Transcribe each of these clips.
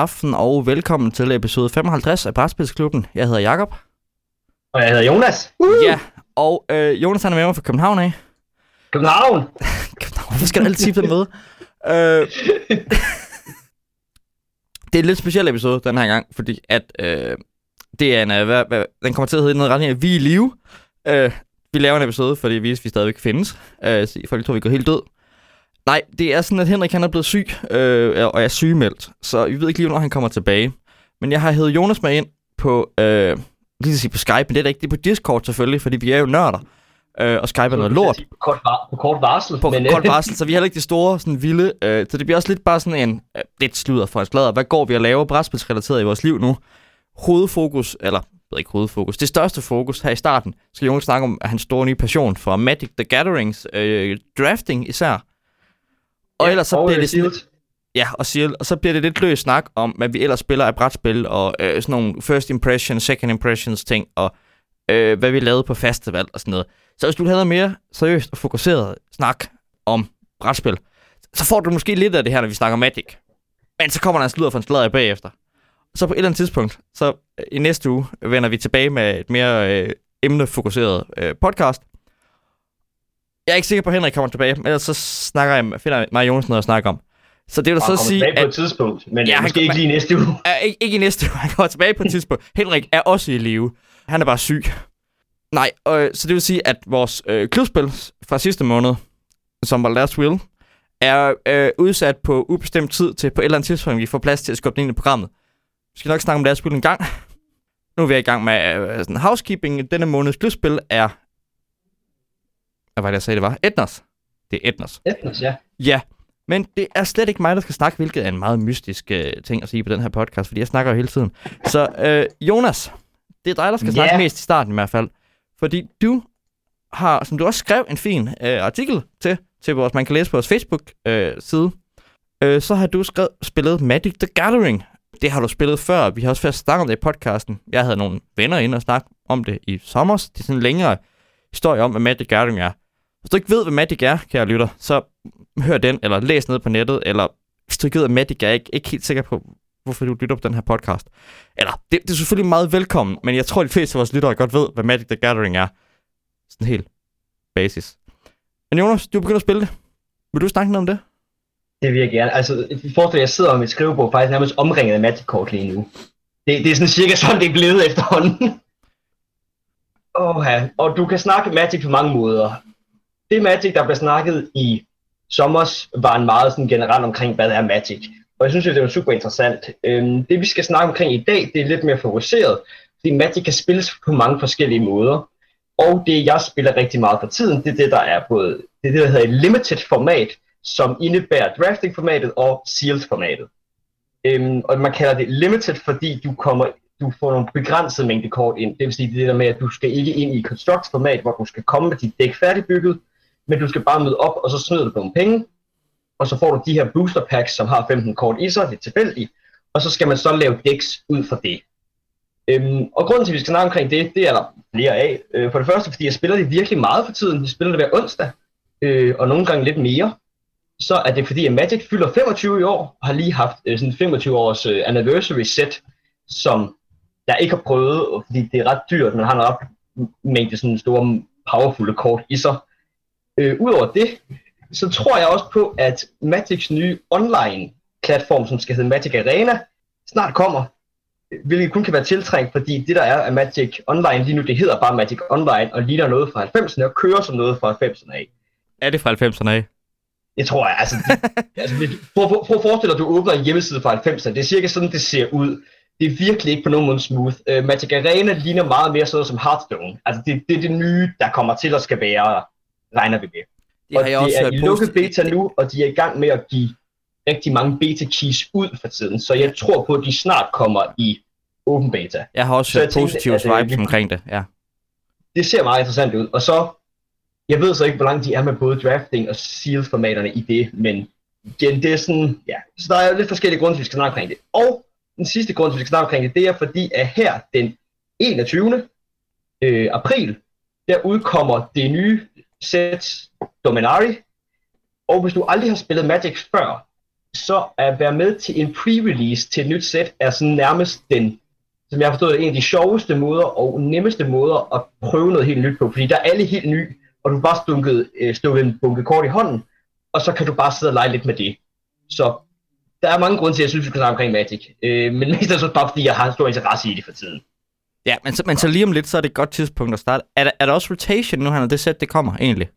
aften og velkommen til episode 55 af Brætspilsklubben. Jeg hedder Jakob. Og jeg hedder Jonas. Uh! Ja, og øh, Jonas han er med mig fra København af. København! København, hvorfor skal du altid på med? øh, det er en lidt speciel episode den her gang, fordi at øh, det er en, øh, hvad, hvad, den kommer til at hedde noget ret her, vi er i live. Øh, vi laver en episode, fordi vi, vi stadigvæk findes. Øh, folk tror, vi går helt død. Nej, det er sådan, at Henrik han er blevet syg, øh, og er sygemeldt. Så vi ved ikke lige, når han kommer tilbage. Men jeg har hævet Jonas med ind på, øh, lige at sige på Skype, men det er da ikke. Det er på Discord selvfølgelig, fordi vi er jo nørder. Øh, og Skype er noget lort. På kort, var, på kort varsel. På men, kort varsel, så vi har heller ikke de store, sådan vilde. Øh, så det bliver også lidt bare sådan en, øh, lidt sludder for en sladder. Hvad går vi og laver brætspilsrelateret i vores liv nu? Hovedfokus, eller ved ikke hovedfokus, det største fokus her i starten, skal Jonas snakke om hans store nye passion for Magic the Gatherings, øh, drafting især. Og Ja, ellers så bliver det Sealed. sådan, ja, og Seal, og så bliver det lidt løs snak om, hvad vi ellers spiller af brætspil, og øh, sådan nogle first impressions, second impressions ting, og øh, hvad vi lavede på festival og sådan noget. Så hvis du havde mere seriøst og fokuseret snak om brætspil, så får du måske lidt af det her, når vi snakker Magic. Men så kommer der en sludder for en sladder bagefter. Så på et eller andet tidspunkt, så øh, i næste uge, vender vi tilbage med et mere øh, emnefokuseret øh, podcast. Jeg er ikke sikker på, at Henrik kommer tilbage, men ellers så snakker jeg, finder mig og Jonas noget at snakke om. Så det vil så sige, tilbage på at et tidspunkt, men Ja, han måske ikke lige næste uge. er, ikke, ikke i næste uge, han kommer tilbage på et tidspunkt. Henrik er også i live. Han er bare syg. Nej, øh, så det vil sige, at vores øh, klubspil fra sidste måned, som var Last Will, er øh, udsat på ubestemt tid til på et eller andet tidspunkt, vi får plads til at skubbe den ind i programmet. Vi skal nok snakke om Last Will en gang. Nu er vi i gang med øh, sådan housekeeping. Denne måneds klubspil er... Hvad var det, jeg sagde, det var? Etners. Det er Etners. Etnos, ja. Ja, men det er slet ikke mig, der skal snakke, hvilket er en meget mystisk øh, ting at sige på den her podcast, fordi jeg snakker jo hele tiden. Så øh, Jonas, det er dig, der skal Ja. snakke mest i starten i hvert fald. Fordi du har, som du også skrev en fin øh, artikel til, til vores, man kan læse på vores Facebook-side, øh, så har du skrevet, spillet Magic the Gathering. Det har du spillet før. Vi har også først snakket om det i podcasten. Jeg havde nogle venner inde og snakke om det i sommer. Det er sådan en længere historie om, hvad Magic the Gathering er. Hvis du ikke ved, hvad Magic er, kære lytter, så hør den, eller læs ned på nettet, eller hvis du ikke ved, hvad Magic er, ikke, ikke helt sikker på, hvorfor du lytter på den her podcast. Eller, det, det er selvfølgelig meget velkommen, men jeg tror, de fleste af vores lyttere godt ved, hvad Magic the Gathering er. Sådan helt basis. Men Jonas, du begynder at spille det. Vil du snakke noget om det? Det vil jeg gerne. Altså, forestil dig, jeg sidder med et skrivebord, faktisk nærmest omringet af Magic-kort lige nu. Det, det er sådan cirka sådan, det er blevet efterhånden. Åh, ja, og du kan snakke Magic på mange måder. Det Magic, der blev snakket i sommers, var en meget sådan generelt omkring, hvad er Magic. Og jeg synes, det var super interessant. Øhm, det vi skal snakke omkring i dag, det er lidt mere fokuseret, fordi Magic kan spilles på mange forskellige måder. Og det, jeg spiller rigtig meget for tiden, det er det, der er både, det er det, der hedder et limited format, som indebærer drafting-formatet og sealed-formatet. Øhm, og man kalder det limited, fordi du kommer du får nogle begrænsede mængde kort ind. Det vil sige det der med, at du skal ikke ind i construct-format, hvor du skal komme med dit dæk færdigbygget, men du skal bare møde op, og så snyder du på nogle penge, og så får du de her booster packs, som har 15 kort i sig, lidt tilfældigt, og så skal man så lave decks ud fra det. Øhm, og grunden til, at vi skal snakke omkring det, det er der flere af. Øh, for det første, fordi jeg spiller det virkelig meget for tiden. Jeg spiller det hver onsdag, øh, og nogle gange lidt mere. Så er det fordi, at Magic fylder 25 i år, og har lige haft øh, sådan 25 års øh, anniversary set, som jeg ikke har prøvet, og fordi det er ret dyrt, man har en ret mængde sådan store powerfulde kort i sig. Øh, Udover det, så tror jeg også på, at Magics nye online platform, som skal hedde Magic Arena, snart kommer. Hvilket kun kan være tiltrængt, fordi det der er af Magic Online lige nu, det hedder bare Magic Online, og ligner noget fra 90'erne, og kører som noget fra 90'erne af. Er det fra 90'erne af? Det tror jeg, altså, det, altså prøv, prøv, prøv at forestille dig, at du åbner en hjemmeside fra 90'erne. Det er cirka sådan, det ser ud. Det er virkelig ikke på nogen måde smooth. Uh, Magic Arena ligner meget mere sådan noget som Hearthstone. Altså, det, det er det nye, der kommer til at skal være, regner vi med. Det og har jeg det også er i lukket positivt. beta nu, og de er i gang med at give rigtig mange beta-keys ud for tiden. Så jeg tror på, at de snart kommer i open beta. Jeg har også Så hørt tænkte, positive at, øh, vibes vi- omkring det, ja. Det ser meget interessant ud. Og så, jeg ved så ikke, hvor langt de er med både drafting og sealed-formaterne i det, men igen, det er sådan, ja. Så der er lidt forskellige grunde vi skal snakke omkring det. Og den sidste grund vi skal snakke omkring det, det er fordi, at her den 21. Øh, april, der udkommer det nye sæt Dominari. Og hvis du aldrig har spillet Magic før, så at være med til en pre-release til et nyt sæt er sådan nærmest den, som jeg har forstået, en af de sjoveste måder og nemmeste måder at prøve noget helt nyt på, fordi der er alle helt ny, og du bare stukket, øh, stukket en bunke kort i hånden, og så kan du bare sidde og lege lidt med det. Så der er mange grunde til, at jeg synes, vi kan snakke omkring Magic. Øh, men mest er så bare, fordi jeg har stor interesse i det for tiden. Ja, men så, men så lige om lidt, så er det et godt tidspunkt at starte. Er der, er der også rotation nu, når det sæt, det kommer egentlig?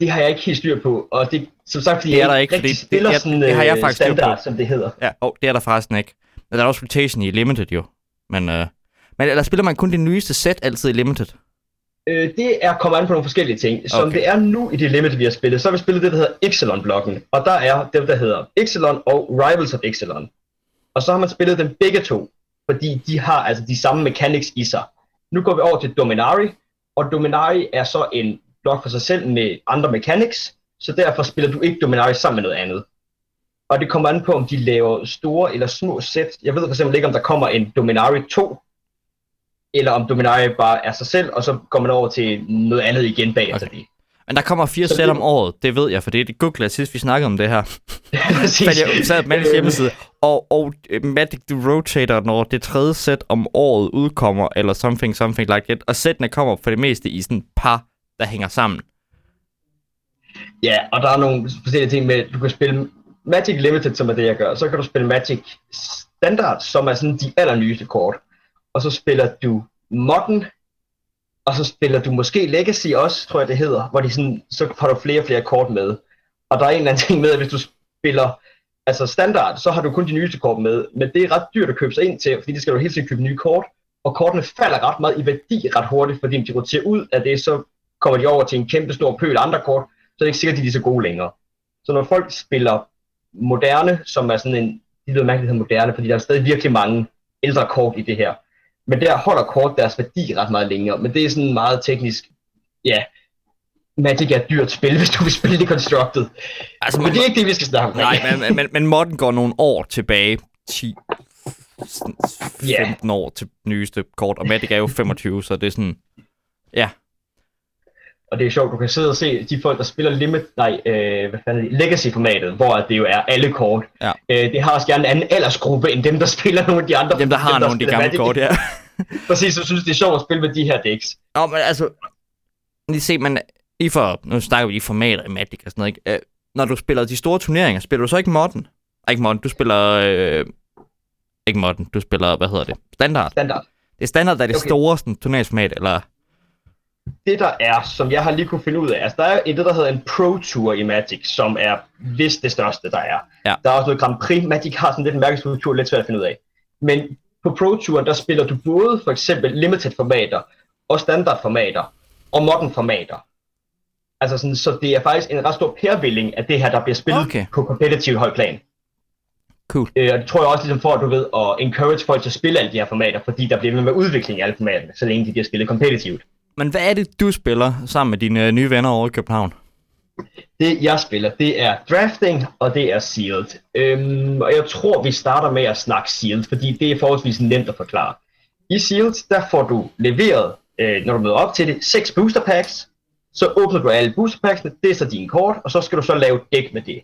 Det har jeg ikke helt styr på, og det som sagt, fordi Det er der ikke, rigtig fordi det- spiller det- sådan det har jeg øh, faktisk standard, som det hedder. Ja, oh, det er der forresten ikke. Men der er også rotation i Limited jo. Men, øh, men eller spiller man kun det nyeste sæt altid i Limited? Øh, det er kommet an på nogle forskellige ting. Som Okay. det er nu i det limit, vi har spillet, så har vi spillet det, der hedder Ixalan-blokken. Og der er dem, der hedder Ixalan og Rivals of Ixalan. Og så har man spillet dem begge to, fordi de har altså de samme mechanics i sig. Nu går vi over til Dominari, og Dominari er så en blok for sig selv med andre mechanics, så derfor spiller du ikke Dominari sammen med noget andet. Og det kommer an på, om de laver store eller små sæt. Jeg ved for eksempel ikke, om der kommer en Dominari 2, eller om Dominari bare er sig selv, og så går man over til noget andet igen bagefter Okay. det. Men der kommer fire sæt om året, det ved jeg, for det er det googlede sidst, vi snakkede om det her. Præcis. Men jeg sad på Magic hjemmeside, og, og øh, Magic the Rotator, når det tredje sæt om året udkommer, eller something, something like that, og sættene kommer for det meste i sådan et par, der hænger sammen. Ja, og der er nogle forskellige ting med, du kan spille Magic Limited, som er det, jeg gør. Så kan du spille Magic Standard, som er sådan de allernyeste kort. Og så spiller du Modern, og så spiller du måske Legacy også, tror jeg det hedder, hvor de sådan, så får du flere og flere kort med. Og der er en eller anden ting med, at hvis du spiller altså standard, så har du kun de nyeste kort med, men det er ret dyrt at købe sig ind til, fordi det skal du hele tiden købe nye kort, og kortene falder ret meget i værdi ret hurtigt, fordi de roterer ud af det, så kommer de over til en kæmpe stor pøl af andre kort, så er det ikke sikkert, at de er så gode længere. Så når folk spiller moderne, som er sådan en, de lyder mærkeligt moderne, fordi der er stadig virkelig mange ældre kort i det her. Men der holder kort deres værdi ret meget længere, men det er sådan meget teknisk, ja, Magic er et dyrt spil, hvis du vil spille det constructed. Altså, Men det er ikke det, vi skal snakke om. Nej, men, men, men, modden går nogle år tilbage. 10, sådan 15 Ja. år til nyeste kort, og Magic er jo 25, så det er sådan... Ja, Og det er sjovt, du kan sidde og se de folk, der spiller Limit, nej, øh, hvad fanden Legacy-formatet, hvor det jo er alle kort. Ja. Øh, det har også gerne en anden aldersgruppe, end dem, der spiller nogle af de andre. dem der har nogle af de gamle Magic. kort, ja. Præcis, så synes det er sjovt at spille med de her decks. Nå, men altså... Lige se, men lige for... Nu snakker vi lige formater i Magic og sådan noget, ikke? Øh, når du spiller de store turneringer, spiller du så ikke modden? Ej, ikke modden, du spiller... Øh, ikke modden, du spiller, hvad hedder det? Standard. Standard. Det er standard, der er det Okay. store sådan, turneringsformat, eller... Det der er, som jeg har lige kunne finde ud af, altså der er et, det der hedder en Pro Tour i Magic, som er vist det største, der er. Ja. Der er også noget Grand Prix. Magic har sådan lidt en mærkestruktur, lidt svært at finde ud af. Men på Pro Tour, der spiller du både for eksempel limited formater, og standard formater, og modern formater. Altså sådan, så det er faktisk en ret stor pærvilling af det her, der bliver spillet Okay. på kompetitivt højt plan. Cool. Øh, og det tror jeg også ligesom for, at du ved, at encourage folk til at spille alle de her formater, fordi der bliver ved med udvikling i alle formaterne, så længe de bliver spillet kompetitivt. Men hvad er det, du spiller sammen med dine øh, nye venner over i København? Det jeg spiller, det er drafting, og det er sealed. Øhm, og jeg tror, vi starter med at snakke sealed, fordi det er forholdsvis nemt at forklare. I sealed, der får du leveret, øh, når du møder op til det, seks booster packs. Så åbner du alle booster packsene, det er så dine kort, og så skal du så lave dæk med det.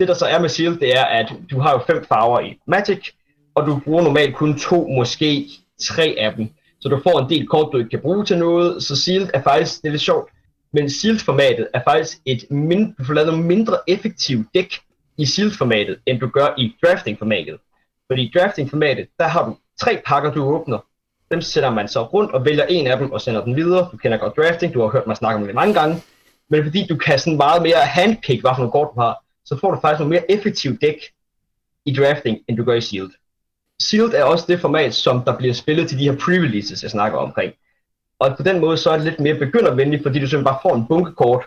Det der så er med sealed, det er, at du har jo fem farver i Magic, og du bruger normalt kun to, måske tre af dem. Så du får en del kort, du ikke kan bruge til noget, så sealed er faktisk, det er lidt sjovt, men Sealed-formatet er faktisk et mindre, du får lavet mindre effektivt dæk i Sealed-formatet, end du gør i Drafting-formatet. Fordi i Drafting-formatet, der har du tre pakker, du åbner. Dem sætter man så rundt og vælger en af dem og sender den videre. Du kender godt Drafting, du har hørt mig snakke om det mange gange. Men fordi du kan sådan meget mere handpick, hvad for nogle kort du har, så får du faktisk noget mere effektivt dæk i Drafting, end du gør i Sealed. Sealed er også det format, som der bliver spillet til de her pre-releases, jeg snakker omkring. Og på den måde, så er det lidt mere begyndervenligt, fordi du simpelthen bare får en bunke kort,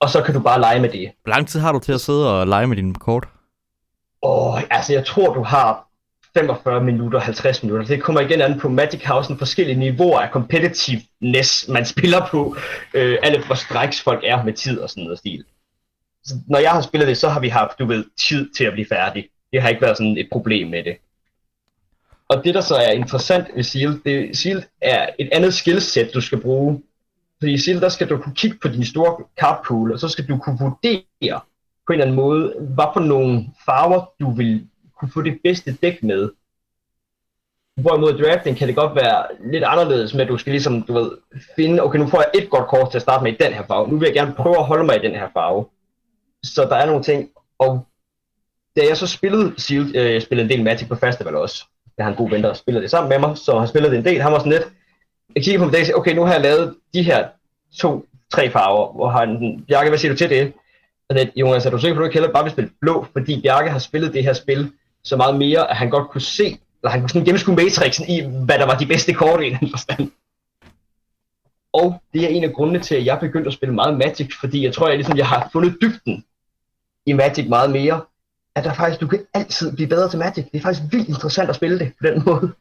og så kan du bare lege med det. Hvor lang tid har du til at sidde og lege med dine kort? Og altså, jeg tror, du har 45 minutter, 50 minutter. Det kommer igen an på Magic Housen forskellige niveauer af competitiveness, man spiller på. Øh, alle hvor strikes folk er med tid og sådan noget stil. Så når jeg har spillet det, så har vi haft, du ved, tid til at blive færdig. Det har ikke været sådan et problem med det. Og det, der så er interessant ved SEAL, det, SEAL er et andet skillset, du skal bruge. Fordi i SEAL, der skal du kunne kigge på din store card pool, og så skal du kunne vurdere på en eller anden måde, hvad for nogle farver du vil kunne få det bedste dæk med. Hvorimod drafting kan det godt være lidt anderledes med, at du skal ligesom, du ved, finde, okay, nu får jeg et godt kort til at starte med i den her farve. Nu vil jeg gerne prøve at holde mig i den her farve. Så der er nogle ting, og da jeg så spillede, Seal, øh, jeg spillede en del Magic på festival også. Jeg har en god ven, der spiller det sammen med mig, så har spillet det en del. Han var sådan lidt, jeg kigger på mig og siger, okay, nu har jeg lavet de her to, tre farver, hvor har han, Bjarke, hvad siger du til det? Og det, Jonas, er du sikker på, at du ikke heller bare vil spille blå, fordi Bjarke har spillet det her spil så meget mere, at han godt kunne se, eller han kunne sådan gennemskue matrixen i, hvad der var de bedste kort i den forstand. Og det er en af grundene til, at jeg begyndte at spille meget Magic, fordi jeg tror, jeg ligesom jeg har fundet dybden i Magic meget mere, at der faktisk, du kan altid blive bedre til Magic. Det er faktisk vildt interessant at spille det på den måde.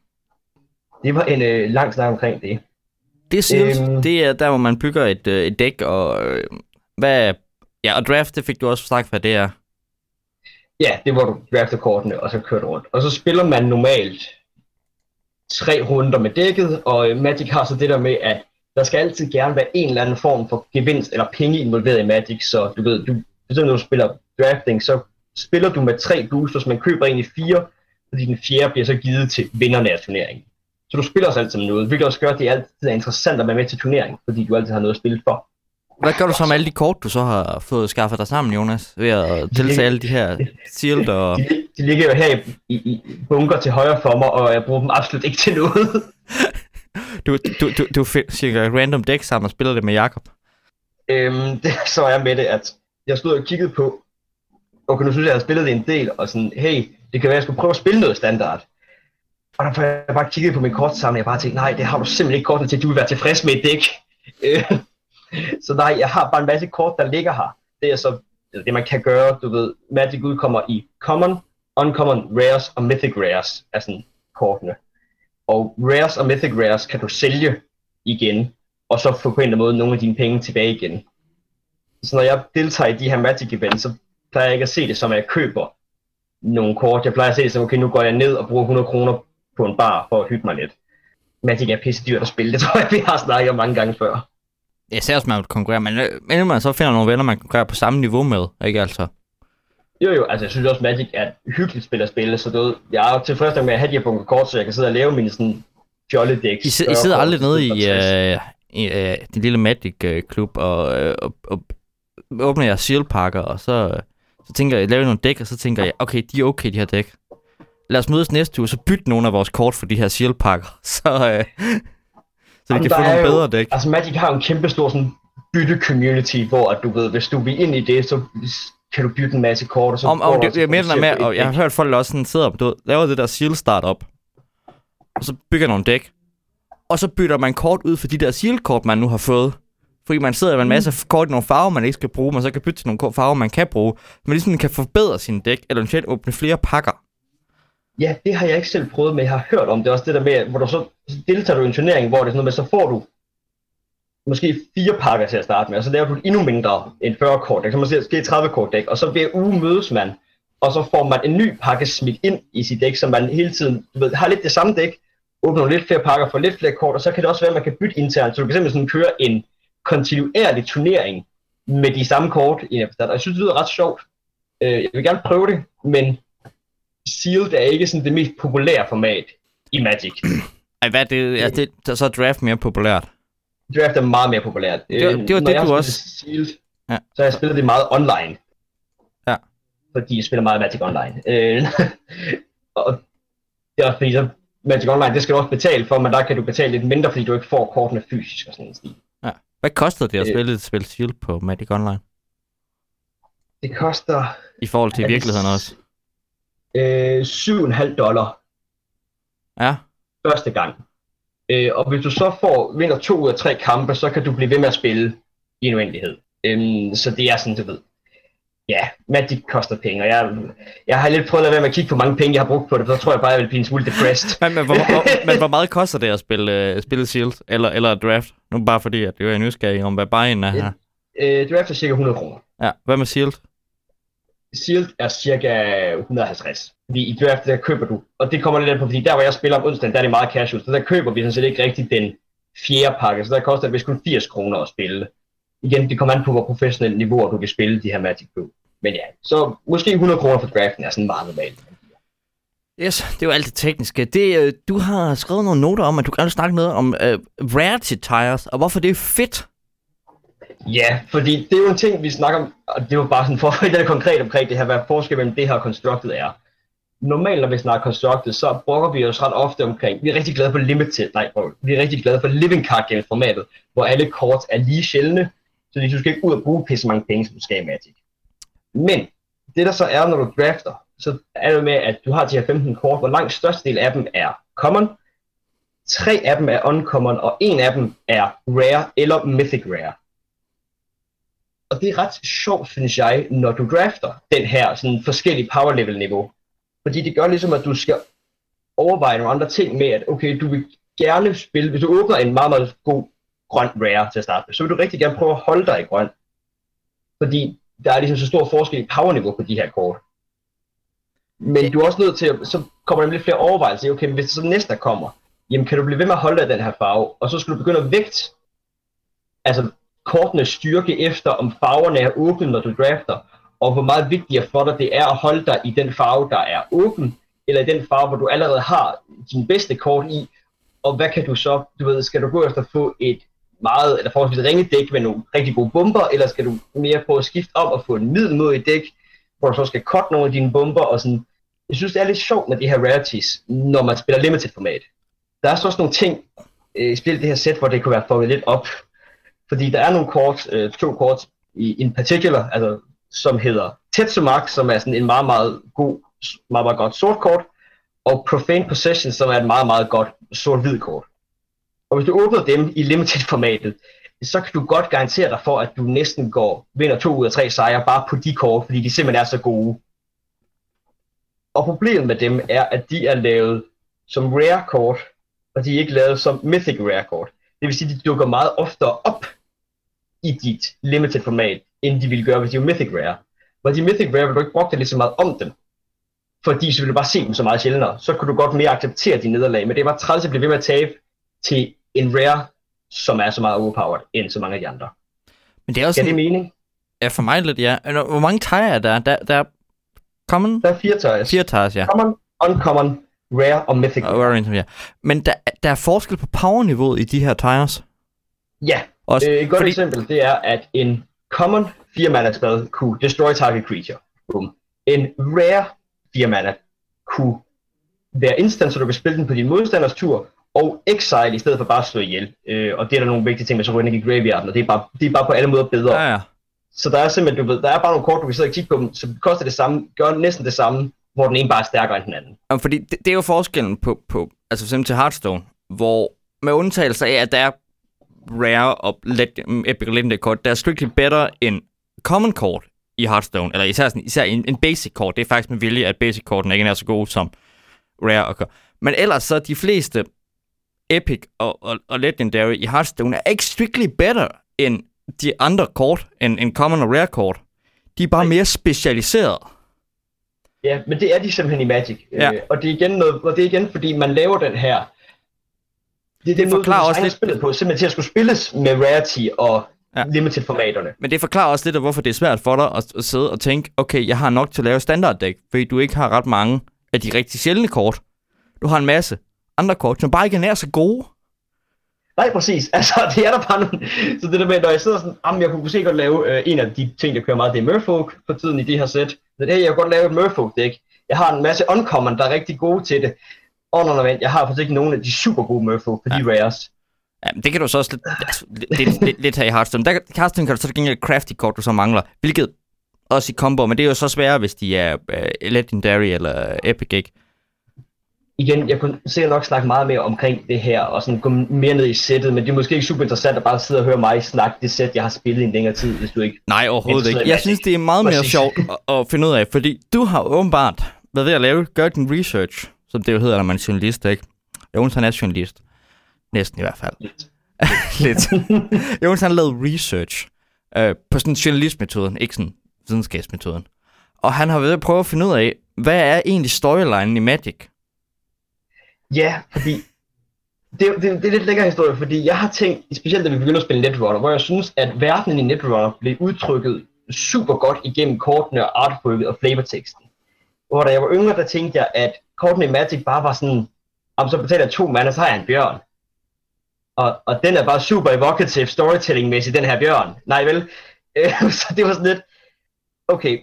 Det var en øh, lang snak omkring det. Det synes, øhm, det er der, hvor man bygger et, øh, et dæk, og øh, hvad, ja, og draft, det fik du også sagt, hvad det er. Ja, det var du drafter kortene, og så kørte rundt. Og så spiller man normalt tre runder med dækket, og Magic har så det der med, at der skal altid gerne være en eller anden form for gevinst eller penge involveret i Magic, så du ved, du, når du spiller drafting, så spiller du med tre boosters, man køber en i fire, fordi den fjerde bliver så givet til vinderne af turneringen. Så du spiller også altid med noget, hvilket også gør, at det altid er interessant at være med til turnering, fordi du altid har noget at spille for. Hvad gør du så med alle de kort, du så har fået skaffet dig sammen, Jonas? Ved at deltage alle de her sealed og... De, de ligger jo her i, i, i bunker til højre for mig, og jeg bruger dem absolut ikke til noget. du, du, du, du cirka random deck sammen og spiller det med Jakob. Øhm, det, så er jeg med det, at jeg stod og kiggede på, okay, nu synes jeg, at jeg har spillet det en del, og sådan, hey, det kan være, at jeg skulle prøve at spille noget standard. Og der får jeg bare kigget på min kortsamling, og jeg bare tænkte, nej, det har du simpelthen ikke kortene til, du vil være tilfreds med et dæk. Så nej, jeg har bare en masse kort, der ligger her. Det er så det, man kan gøre, du ved, Magic udkommer i Common, Uncommon, Rares og Mythic Rares, er sådan kortene. Og Rares og Mythic Rares kan du sælge igen, og så få på en eller anden måde nogle af dine penge tilbage igen. Så når jeg deltager i de her Magic events, så plejer jeg ikke at se det som, at jeg køber nogle kort. Jeg plejer at se det som, okay, nu går jeg ned og bruger 100 kroner på en bar for at hygge mig lidt. Magic er pisse dyrt at spille, det tror jeg, vi har snakket om mange gange før. Ja, særligt man konkurrere, men, øh, men man så finder nogle venner, man konkurrerer på samme niveau med, ikke altså? Jo jo, altså jeg synes også Magic er et hyggeligt spil at spille, så det, jeg er tilfreds med at have de her bunker kort, så jeg kan sidde og lave mine sådan fjolle decks. I, I sidder aldrig nede i, uh, i uh, din lille Magic-klub og, uh, og, og åbner jeg shield og så, så tænker jeg, laver nogle dæk, og så tænker jeg, okay, de er okay, de her dæk. Lad os mødes næste uge, så byt nogle af vores kort for de her shield så, uh, så vi kan få nogle bedre dæk. Altså Magic har en kæmpe stor sådan, bytte-community, hvor at du ved, hvis du vil ind i det, så kan du bytte en masse kort, og så om, om det, jeg mener med, og jeg har hørt folk også sådan sidder du ved, laver det der seal startup, og så bygger nogle dæk, og så bytter man kort ud for de der seal kort, man nu har fået. Fordi man sidder med en masse mm. kort i nogle farver, man ikke skal bruge, man så kan bytte til nogle farver, man kan bruge. Man ligesom kan forbedre sin dæk, eller eventuelt åbne flere pakker. Ja, det har jeg ikke selv prøvet, men jeg har hørt om det også det der med, hvor du så deltager du i en turnering, hvor det er sådan noget med, så får du måske fire pakker til at starte med, og så laver du endnu mindre end 40 kort dæk, så måske 30 kort dæk, og så hver uge mødes man, og så får man en ny pakke smidt ind i sit dæk, så man hele tiden du ved, har lidt det samme dæk, åbner lidt flere pakker, får lidt flere kort, og så kan det også være, at man kan bytte internt, så du kan simpelthen sådan køre en kontinuerlig turnering med de samme kort i en Og jeg synes, det lyder ret sjovt. Øh, jeg vil gerne prøve det, men Sealed er ikke sådan det mest populære format i Magic. Ej, hvad er det? Er det så er draft mere populært? Draft er meget mere populært. Det, var, det var det, du også... Sealed, ja. så jeg spillet det meget online. Ja. Fordi jeg spiller meget Magic Online. Øh, og det er fordi, så Magic Online, det skal du også betale for, men der kan du betale lidt mindre, fordi du ikke får kortene fysisk og sådan. Ja. Hvad koster det at øh, spille et spil Shield på Magic Online? Det koster... I forhold til virkeligheden også? øh, 7,5 dollar. Ja. Første gang. Øh, og hvis du så får, vinder to ud af tre kampe, så kan du blive ved med at spille i en uendelighed. Øh, så det er sådan, du ved. Ja, Magic koster penge, og jeg, jeg har lidt prøvet at være med at kigge på mange penge, jeg har brugt på det, for så tror jeg bare, jeg vil blive en smule depressed. men, men, hvor, hvor, men hvor meget koster det at spille, uh, spille Shield, eller, eller Draft? Nu bare fordi, at det er nysgerrig om, hvad buy-in er her. Øh, draft er cirka 100 kroner. Ja, hvad med Shield? Sealed er cirka 150. Fordi i draft, der køber du, og det kommer lidt an på, fordi der hvor jeg spiller om onsdagen, der er det meget casual, så der køber vi sådan set ikke rigtig den fjerde pakke, så der koster det vist kun 80 kroner at spille. Igen, det kommer an på, hvor professionelt niveau du kan spille de her Magic på. Men ja, så måske 100 kroner for draften er sådan meget normalt. Yes, det er jo alt det tekniske. Det, øh, du har skrevet nogle noter om, at du gerne vil snakke noget om uh, rarity tires, og hvorfor det er fedt. Ja, fordi det er jo en ting, vi snakker om, og det var bare sådan for at være konkret omkring det her, hvad forskel mellem det her og Constructed er. Normalt, når vi snakker Constructed, så brokker vi os ret ofte omkring, vi er rigtig glade for Limited, nej, vi er rigtig glade for Living Card Game formatet, hvor alle kort er lige sjældne, så du skal ikke ud og bruge pisse mange penge, som du skal i Magic. Men det der så er, når du drafter, så er det med, at du har de her 15 kort, hvor langt størstedel af dem er common, tre af dem er uncommon, og en af dem er rare eller mythic rare. Og det er ret sjovt, synes jeg, når du drafter den her sådan forskellige power level niveau. Fordi det gør ligesom, at du skal overveje nogle andre ting med, at okay, du vil gerne spille, hvis du åbner en meget, meget god grøn rare til at starte med, så vil du rigtig gerne prøve at holde dig i grøn. Fordi der er ligesom så stor forskel i powerniveau på de her kort. Men du er også nødt til, at, så kommer der lidt flere overvejelser. Okay, hvis det så næste kommer, jamen kan du blive ved med at holde dig den her farve, og så skal du begynde at vægte altså kortenes styrke efter, om farverne er åbne, når du drafter, og hvor meget vigtigere for dig det er at holde dig i den farve, der er åben, eller i den farve, hvor du allerede har din bedste kort i, og hvad kan du så, du ved, skal du gå efter at få et meget, eller forholdsvis ringe dæk med nogle rigtig gode bomber, eller skal du mere på at skifte om og få en middelmodig dæk, hvor du så skal cutte nogle af dine bomber, og sådan, jeg synes, det er lidt sjovt med de her rarities, når man spiller limited format. Der er så også nogle ting øh, i spillet det her sæt, hvor det kunne være fucket lidt op. Fordi der er nogle kort, øh, to kort i in particular, altså, som hedder Tetsumak, som er sådan en meget, meget god, meget, meget godt sort kort, og Profane Possession, som er et meget, meget godt sort-hvid kort. Og hvis du åbner dem i limited formatet, så kan du godt garantere dig for, at du næsten går, vinder to ud af tre sejre bare på de kort, fordi de simpelthen er så gode. Og problemet med dem er, at de er lavet som rare kort, og de er ikke lavet som mythic rare kort. Det vil sige, at de dukker meget oftere op i dit limited format, end de ville gøre, hvis de var mythic rare. Hvor de mythic rare vil du ikke brugte det lige så meget om dem. Fordi så ville du bare se dem så meget sjældnere. Så kunne du godt mere acceptere de nederlag. Men det var træls at blive ved med at tabe til en rare, som er så meget overpowered, end så mange af de andre. Men det er også Giver det mening? Ja, for mig lidt, ja. Hvor mange tire er der? Der, der er common? Der er fire tires. Fire tires, ja. Common, uncommon, rare og mythic. Og rare, ja. Men der, der er forskel på powerniveauet i de her tires. Ja, også, øh, et godt fordi... eksempel det er, at en common 4 mana spell kunne destroy target creature. Boom. En rare 4 mana kunne være instant, så du kan spille den på din modstanders tur, og exile i stedet for bare at slå ihjel. Øh, og det er der nogle vigtige ting med, i graveyarden, og det er, bare, det er bare på alle måder bedre. Ja, ja. Så der er simpelthen, du ved, der er bare nogle kort, du kan sidde og kigge på dem, som koster det samme, gør næsten det samme, hvor den ene bare er stærkere end den anden. Ja, fordi det, det er jo forskellen på, på altså for til Hearthstone, hvor med undtagelse af, at der er rare og let, epic legendary kort, der er strictly better end common kort i Hearthstone, eller især, sådan, især en, en basic kort. Det er faktisk med vilje, at basic korten ikke er så gode som rare og Men ellers så de fleste epic og, og, og legendary i Hearthstone er ikke strictly better end de andre kort, end, end common og rare kort. De er bare mere specialiseret. Ja, men det er de simpelthen i Magic. Ja. Øh, og, det er igen noget, og det er igen, fordi man laver den her... Det er det, det forklarer også lidt... spillet på, simpelthen til at skulle spilles med rarity og ja. limited formaterne. Men det forklarer også lidt af, hvorfor det er svært for dig at, at sidde og tænke, okay, jeg har nok til at lave standard deck, fordi du ikke har ret mange af de rigtig sjældne kort. Du har en masse andre kort, som bare ikke er nær så gode. Nej, præcis. Altså, det er der bare nogle... Så det der med, når jeg sidder sådan, jamen, jeg kunne sikkert lave øh, en af de ting, der kører meget, det er Merfolk for tiden i det her sæt. Så det her, jeg kan godt lave et Merfolk-dæk. Jeg har en masse uncommon, der er rigtig gode til det. Og når vent, jeg har faktisk ikke nogen af de super gode Merfolk for ja. de rares. Ja, det kan du så også lidt, altså, lidt, lidt, lidt have i Hearthstone. Der, Hearthstone kan du så gengæld crafty kort, du så mangler, hvilket også i combo, men det er jo så sværere, hvis de er uh, Legendary eller Epic, ikke? Igen, jeg kunne sikkert nok snakke meget mere omkring det her, og sådan gå mere ned i sættet, men det er måske ikke super interessant at bare sidde og høre mig snakke det sæt, jeg har spillet i en længere tid, hvis du ikke... Nej, overhovedet ikke. Jeg synes, det er meget mere sjovt at, at finde ud af, fordi du har åbenbart været ved at lave, gør din research, som det jo hedder, når man er journalist, ikke? Jonas han er journalist. Næsten i hvert fald. Lidt. Lidt. Jonas han har lavet research øh, på sådan journalistmetoden, ikke sådan videnskabsmetoden. Og han har været at prøve at finde ud af, hvad er egentlig storylinen i Magic? Ja, fordi det, det, det er lidt længere historie, fordi jeg har tænkt, specielt da vi begyndte at spille Netrunner, hvor jeg synes, at verdenen i Netrunner blev udtrykket super godt igennem kortene og artworket og flavorteksten. Hvor da jeg var yngre, der tænkte jeg, at kortene i Magic bare var sådan, om så betaler jeg to mand, så har jeg en bjørn. Og, og den er bare super evocative storytelling-mæssigt, den her bjørn. Nej vel? Øh, så det var sådan lidt, okay,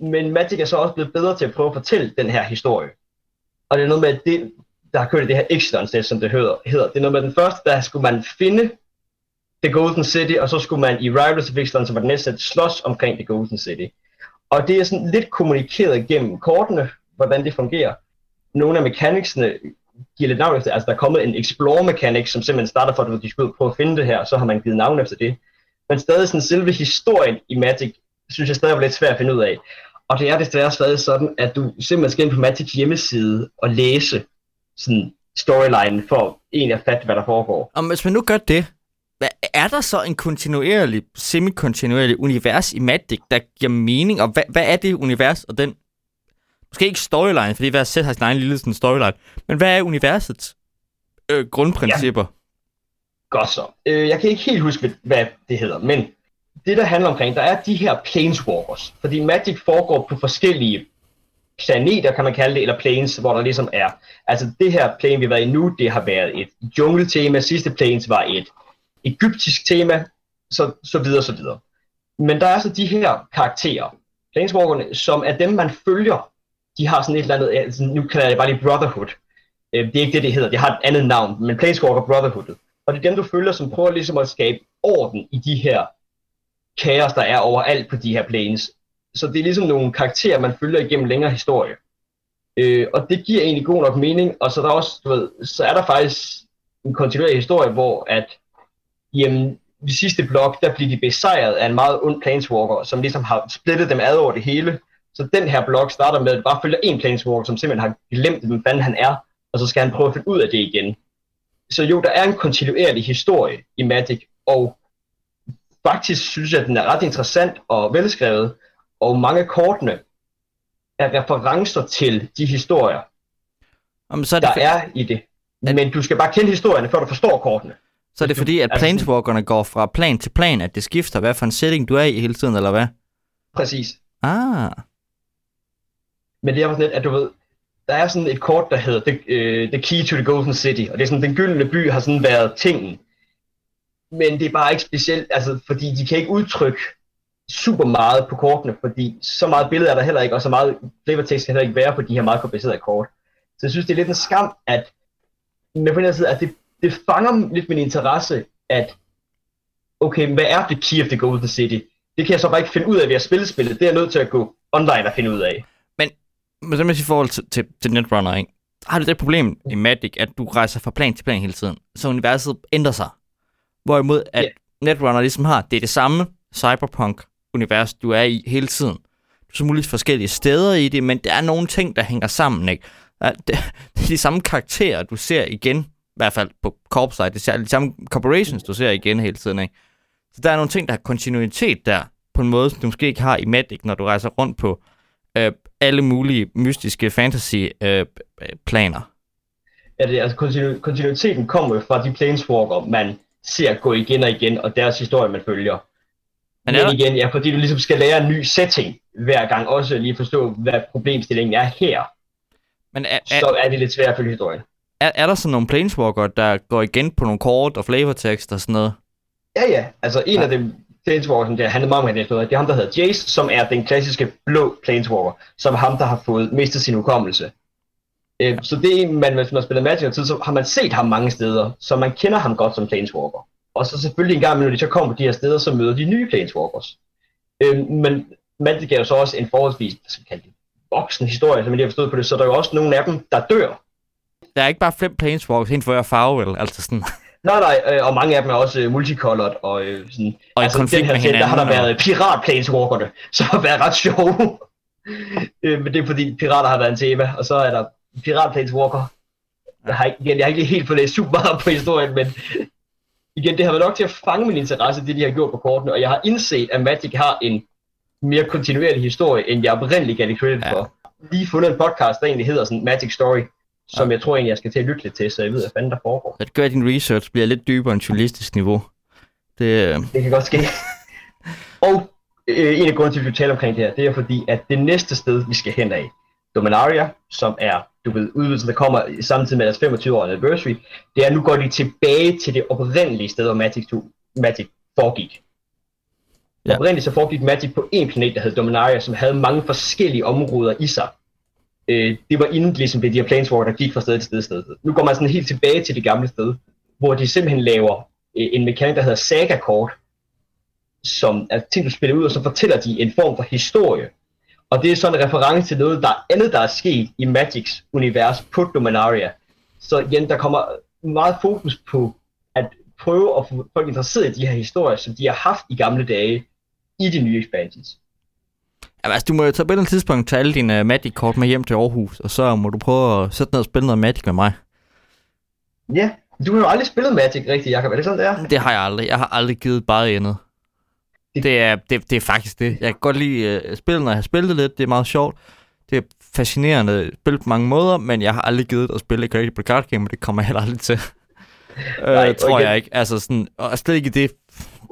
men Magic er så også blevet bedre til at prøve at fortælle den her historie. Og det er noget med, at det, der har kørt i det her Exodus set, som det hedder. Det er noget med den første, der skulle man finde The Golden City, og så skulle man i Rivals of Exodus, som var den næste, slås omkring The Golden City. Og det er sådan lidt kommunikeret gennem kortene, hvordan det fungerer. Nogle af mekaniksene giver lidt navn efter, altså der er kommet en explore mechanic, som simpelthen starter for, at de skal ud prøve at finde det her, og så har man givet navn efter det. Men stadig sådan selve historien i Magic, synes jeg stadig var lidt svært at finde ud af. Og det er desværre stadig sådan, at du simpelthen skal ind på Magic hjemmeside og læse sådan storyline for en at fatte, hvad der foregår. Og hvis man nu gør det, er der så en kontinuerlig, semi-kontinuerlig univers i Magic, der giver mening? Og hvad, hvad er det univers og den... Måske ikke storyline, fordi hver sæt har sin egen lille sådan, storyline. Men hvad er universets øh, grundprincipper? Ja. Godt så. Øh, jeg kan ikke helt huske, hvad det hedder, men det, der handler omkring, der er de her planeswalkers. Fordi Magic foregår på forskellige planeter, kan man kalde det, eller planes, hvor der ligesom er. Altså det her plane, vi har været i nu, det har været et jungle-tema. Sidste planes var et egyptisk tema, så, så videre, så videre. Men der er så de her karakterer, planeswalkerne, som er dem, man følger. De har sådan et eller andet, altså, nu kalder jeg det bare lige Brotherhood. Øh, det er ikke det, det hedder, det har et andet navn, men Planeswalker Brotherhood. Og det er dem, du følger, som prøver ligesom at skabe orden i de her kaos, der er overalt på de her planes. Så det er ligesom nogle karakterer, man følger igennem længere historie. Øh, og det giver egentlig god nok mening, og så, der også, du ved, så er der faktisk en kontinuerlig historie, hvor at jamen, i sidste blok, der bliver de besejret af en meget ond planeswalker, som ligesom har splittet dem ad over det hele. Så den her blok starter med at bare følger en planeswalker, som simpelthen har glemt, hvem fanden han er, og så skal han prøve at finde ud af det igen. Så jo, der er en kontinuerlig historie i Magic, og faktisk synes jeg, at den er ret interessant og velskrevet, og mange af kortene er referencer til de historier, Jamen, så er det der er i det. Men du skal bare kende historierne, før du forstår kortene. Så er det fordi, at planeswalkerne går fra plan til plan, at det skifter, hvad for en setting du er i hele tiden, eller hvad? Præcis. Ah. Men det er også lidt, at du ved, der er sådan et kort, der hedder The, uh, the Key to the Golden City, og det er sådan, den gyldne by har sådan været tingen. Men det er bare ikke specielt, altså, fordi de kan ikke udtrykke super meget på kortene, fordi så meget billede er der heller ikke, og så meget flavortekst kan heller ikke være på de her meget komplicerede kort. Så jeg synes, det er lidt en skam, at med på den her side, at det, det fanger lidt min interesse, at okay, hvad er det Key of the Golden City? Det kan jeg så bare ikke finde ud af ved at spille spillet. Det er jeg nødt til at gå online og finde ud af. Men, men så med i forhold til, til, til Netrunner, ikke? har du det problem i Magic, at du rejser fra plan til plan hele tiden, så universet ændrer sig. Hvorimod at yeah. Netrunner ligesom har, det er det samme univers, du er i hele tiden. Du er så muligt forskellige steder i det, men der er nogle ting, der hænger sammen, ikke? Det, det er de samme karakterer, du ser igen, i hvert fald på corpsite, det er de samme corporations, du ser igen hele tiden, ikke? Så der er nogle ting, der har kontinuitet der, på en måde, som du måske ikke har i Magic, når du rejser rundt på øh, alle mulige mystiske fantasy-planer. Øh, øh ja, det, altså kontinu- kontinuiteten kommer jo fra de planeswalker, man ser gå igen og igen, og deres historie, man følger. Men, Men igen, ja, fordi du ligesom skal lære en ny setting hver gang, også lige forstå, hvad problemstillingen er her. Men er, er, så er det lidt svært at følge historien. Er, er der sådan nogle planeswalker, der går igen på nogle kort og flavortekst og sådan noget? Ja, ja. Altså en ja. af dem planeswalker, der handler meget om, det er ham, der hedder Jace, som er den klassiske blå planeswalker, som er ham, der har fået mistet sin hukommelse. Øh, så det er en, man, hvis man spiller Magic tid, så har man set ham mange steder, så man kender ham godt som Planeswalker. Og så selvfølgelig en gang, når de så kommer på de her steder, så møder de nye Planeswalkers. Øh, men Magic er jo så også en forholdsvis, hvad skal man kalde det, voksen historie, som jeg har forstået på det, så der er jo også nogle af dem, der dør. Der er ikke bare fem Planeswalkers, helt for hver farve, vel? Altså sådan. Nej, nej, øh, og mange af dem er også øh, multicolored, og øh, sådan, og altså, den her til, der har der været pirat planeswalkerne, som har været ret sjove. øh, men det er fordi pirater har været en tema, og så er der Pirat Planeswalker. Jeg har, ikke, igen, jeg har ikke helt fået læst super meget på historien, men igen, det har været nok til at fange min interesse, det de har gjort på kortene, og jeg har indset, at Magic har en mere kontinuerlig historie, end jeg oprindeligt gav det credit for. Ja. Lige fundet en podcast, der egentlig hedder sådan Magic Story, som ja. jeg tror egentlig, jeg skal til at lytte lidt til, så jeg ved, hvad fanden der foregår. At gøre din research bliver lidt dybere end journalistisk niveau. Det, det kan godt ske. og øh, en af grunden til, at vi taler omkring det her, det er fordi, at det næste sted, vi skal hen af, Dominaria, som er, du ved, udvidelsen, der kommer samtidig med deres 25 år anniversary, det er, nu går de tilbage til det oprindelige sted, hvor Magic, 2, Magic foregik. Ja. Oprindeligt så foregik Magic på en planet, der hed Dominaria, som havde mange forskellige områder i sig. Øh, det var inden ligesom det de her planeswalker, der gik fra sted til sted, sted. Nu går man sådan helt tilbage til det gamle sted, hvor de simpelthen laver øh, en mekanik, der hedder Saga Kort, som er ting, du spiller ud, og så fortæller de en form for historie. Og det er sådan en reference til noget, der er andet, der er sket i Magics univers på Dominaria. Så igen, der kommer meget fokus på at prøve at få folk interesseret i de her historier, som de har haft i gamle dage i de nye expansions. Ja, altså, du må jo tage på et tidspunkt tage alle dine uh, Magic-kort med hjem til Aarhus, og så må du prøve at sætte ned og spille noget Magic med mig. Ja, du har jo aldrig spillet Magic rigtigt, Jacob. Er det sådan, det er? Det har jeg aldrig. Jeg har aldrig givet bare endet. Det er, det, det er faktisk det. Jeg kan godt lide uh, spillet, når jeg har spillet det lidt. Det er meget sjovt. Det er fascinerende spil på mange måder, men jeg har aldrig givet at spille Creative Card Game, og det kommer jeg heller aldrig til. Nej, øh, tror jeg ikke. Altså sådan, og slet ikke i det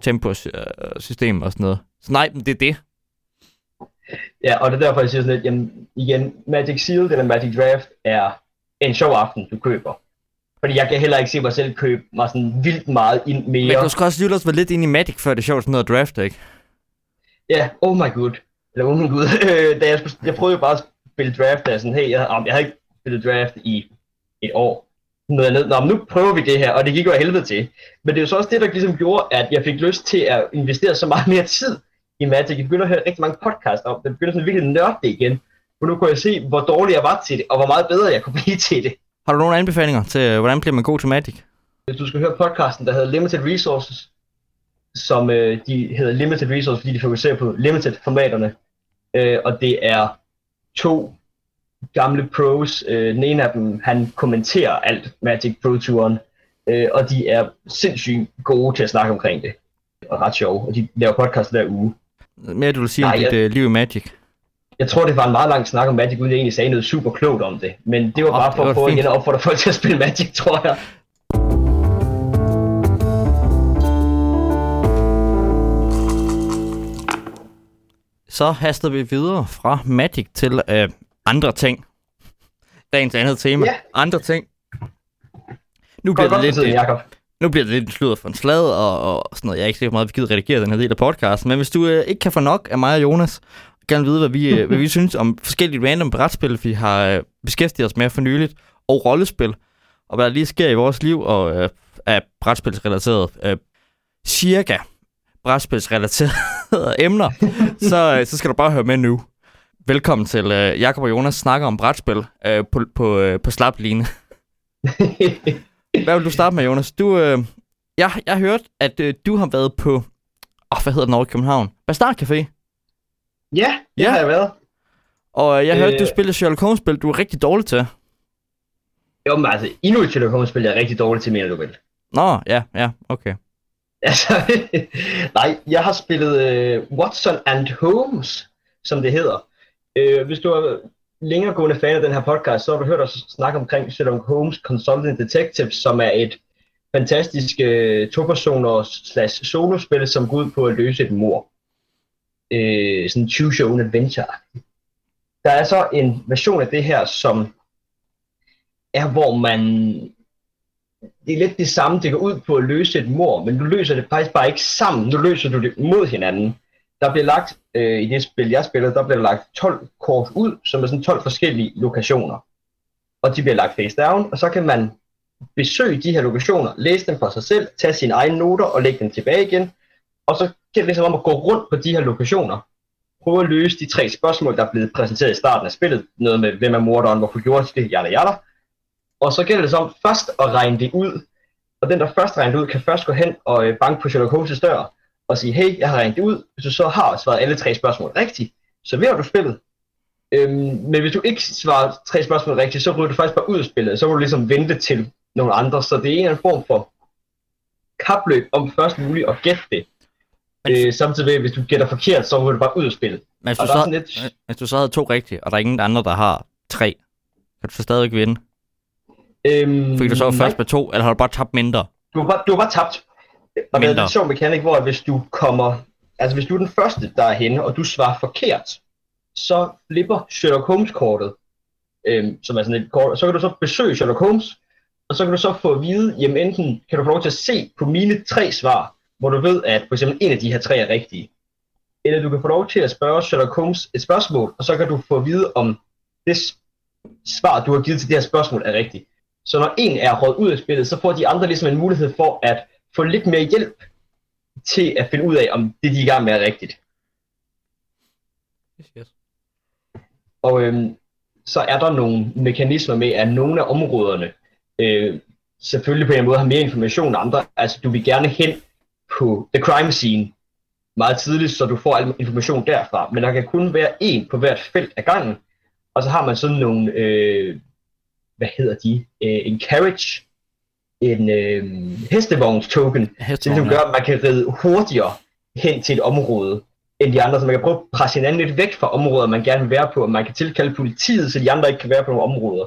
tempo-system og sådan noget. Så nej, men det er det. Ja, og det er derfor, jeg siger sådan lidt, jamen, igen, Magic Seal eller Magic Draft er en sjov aften, du køber. Fordi jeg kan heller ikke se mig selv købe mig sådan vildt meget ind mere. Men du skal også lige være lidt ind i Magic, før det er sjovt sådan noget draft, ikke? Ja, oh my god. Eller oh my god. Da jeg, jeg prøvede jo bare at spille draft, der sådan, hey, jeg, jeg havde ikke spillet draft i et år. Noget ned. Nå, nu prøver vi det her, og det gik jo af helvede til. Men det er jo så også det, der ligesom gjorde, at jeg fik lyst til at investere så meget mere tid i Magic. Jeg begyndte at høre rigtig mange podcasts om det. Jeg begyndte sådan virkelig nørde det igen. For nu kunne jeg se, hvor dårlig jeg var til det, og hvor meget bedre jeg kunne blive til det. Har du nogle anbefalinger til, øh, hvordan bliver man god til Magic? Hvis du skal høre podcasten, der hedder Limited Resources, som øh, de hedder Limited Resources, fordi de fokuserer på limited formaterne. Øh, og det er to gamle pros. Øh, den ene af dem, han kommenterer alt Magic Pro Touren, øh, og de er sindssygt gode til at snakke omkring det. Og ret sjove, og de laver podcast hver uge. Mere du vil sige Nej, om dit jeg... øh, liv i Magic? Jeg tror, det var en meget lang snak om Magic, uden jeg egentlig sagde noget super klogt om det. Men det var oh, bare for at få igen at opfordre folk til at spille Magic, tror jeg. Så haster vi videre fra Magic til øh, andre ting. Dagens andet tema. Ja. Andre ting. Nu bliver, det lidt, Jacob. nu bliver det lidt en sludder for en slad, og, og sådan noget. Jeg er ikke sikker, meget vi gider redigere den her del af podcasten. Men hvis du øh, ikke kan få nok af mig og Jonas, gerne vide, hvad vi, øh, hvad vi synes om forskellige random brætspil, vi har øh, beskæftiget os med for nyligt, og rollespil, og hvad der lige sker i vores liv, og øh, er brætspilsrelateret. Øh, cirka brætspilsrelaterede emner, så, øh, så skal du bare høre med nu. Velkommen til øh, Jakob og Jonas snakker om brætspil øh, på, på, øh, på slapline. hvad vil du starte med, Jonas? Du, øh, jeg, jeg har hørt, at øh, du har været på, oh, hvad hedder den over i København? Bastard Café. Ja, det ja. har jeg været. Og jeg øh, hørte, du spiller Sherlock Holmes-spil, du er rigtig dårlig til. Jo, men altså, endnu et Sherlock Holmes-spil, jeg er rigtig dårlig til, mere du vil. Nå, ja, ja, okay. Altså, nej, jeg har spillet uh, Watson and Holmes, som det hedder. Uh, hvis du er længere gående fan af den her podcast, så har du hørt os snakke omkring Sherlock Holmes Consulting Detective, som er et fantastisk uh, to-personers slash solospil, som går ud på at løse et mor øh, sådan choose your own adventure. Der er så en version af det her, som er, hvor man... Det er lidt det samme, det går ud på at løse et mor, men du løser det faktisk bare ikke sammen, nu løser du det mod hinanden. Der bliver lagt, øh, i det spil jeg spillede, der bliver lagt 12 kort ud, som er sådan 12 forskellige lokationer. Og de bliver lagt face down, og så kan man besøge de her lokationer, læse dem for sig selv, tage sine egne noter og lægge dem tilbage igen, og så det er ligesom om at gå rundt på de her lokationer, prøve at løse de tre spørgsmål, der er blevet præsenteret i starten af spillet. Noget med, hvem er morderen, hvorfor gjorde de det, jada jada. Og så gælder det så om først at regne det ud. Og den, der først regner det ud, kan først gå hen og øh, banke på Sherlock Holmes' dør og sige, hey, jeg har regnet det ud. Hvis du så har svaret alle tre spørgsmål rigtigt, så vinder du spillet. Øhm, men hvis du ikke svarer tre spørgsmål rigtigt, så ryger du faktisk bare ud af spillet. Så må du ligesom vente til nogle andre. Så det er en eller anden form for kapløb om først muligt at gætte det. Men, øh, samtidig hvis du gætter forkert, så må du bare ud af spillet. Men hvis du, så, lidt... hvis du så havde to rigtige, og der er ingen andre, der har tre, kan du så stadigvæk vinde? Øhm, Fik du så først med to, eller har du bare tabt mindre? Du har bare, du har bare tabt. Og mindre. det er en sjov mekanik, hvor hvis du kommer... altså hvis du er den første, der er henne, og du svarer forkert, så flipper Sherlock Holmes-kortet, øhm, som er sådan et kort, og så kan du så besøge Sherlock Holmes, og så kan du så få at vide, jamen enten kan du få lov til at se på mine tre svar, hvor du ved, at for eksempel en af de her tre er rigtige. Eller du kan få lov til at spørge Sherlock Holmes et spørgsmål, og så kan du få at vide, om det svar, du har givet til det her spørgsmål, er rigtigt. Så når en er råd ud af spillet, så får de andre ligesom en mulighed for at få lidt mere hjælp til at finde ud af, om det, de er i gang med, er rigtigt. Yes, yes. Og øhm, så er der nogle mekanismer med, at nogle af områderne øh, selvfølgelig på en måde har mere information end andre. Altså, du vil gerne hen på the crime scene meget tidligt, så du får al information derfra. Men der kan kun være en på hvert felt af gangen. Og så har man sådan nogle, øh, hvad hedder de, øh, en carriage, en øh, hestevogns token, Hestevogn, som gør, at man kan ride hurtigere hen til et område end de andre, så man kan prøve at presse hinanden lidt væk fra områder, man gerne vil være på, og man kan tilkalde politiet, så de andre ikke kan være på nogle områder.